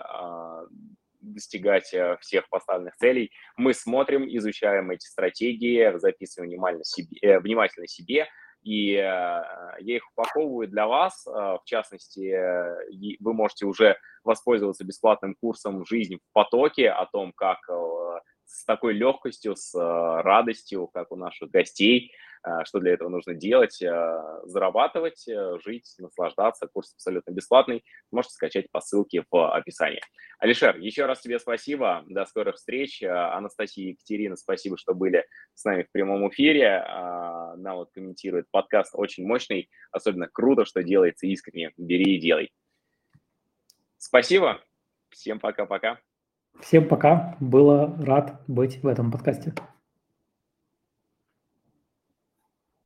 достигать э, всех поставленных целей. Мы смотрим, изучаем эти стратегии, записываем внимательно себе, э, внимательно себе – и э, я их упаковываю для вас. Э, в частности, э, вы можете уже воспользоваться бесплатным курсом «Жизнь в потоке» о том, как с такой легкостью, с радостью, как у наших гостей, что для этого нужно делать, зарабатывать, жить, наслаждаться. Курс абсолютно бесплатный. Можете скачать по ссылке в описании. Алишер, еще раз тебе спасибо. До скорых встреч. Анастасия и Екатерина, спасибо, что были с нами в прямом эфире. Нам вот комментирует подкаст очень мощный. Особенно круто, что делается искренне. Бери и делай. Спасибо. Всем пока-пока. Всем пока. Было рад быть в этом подкасте.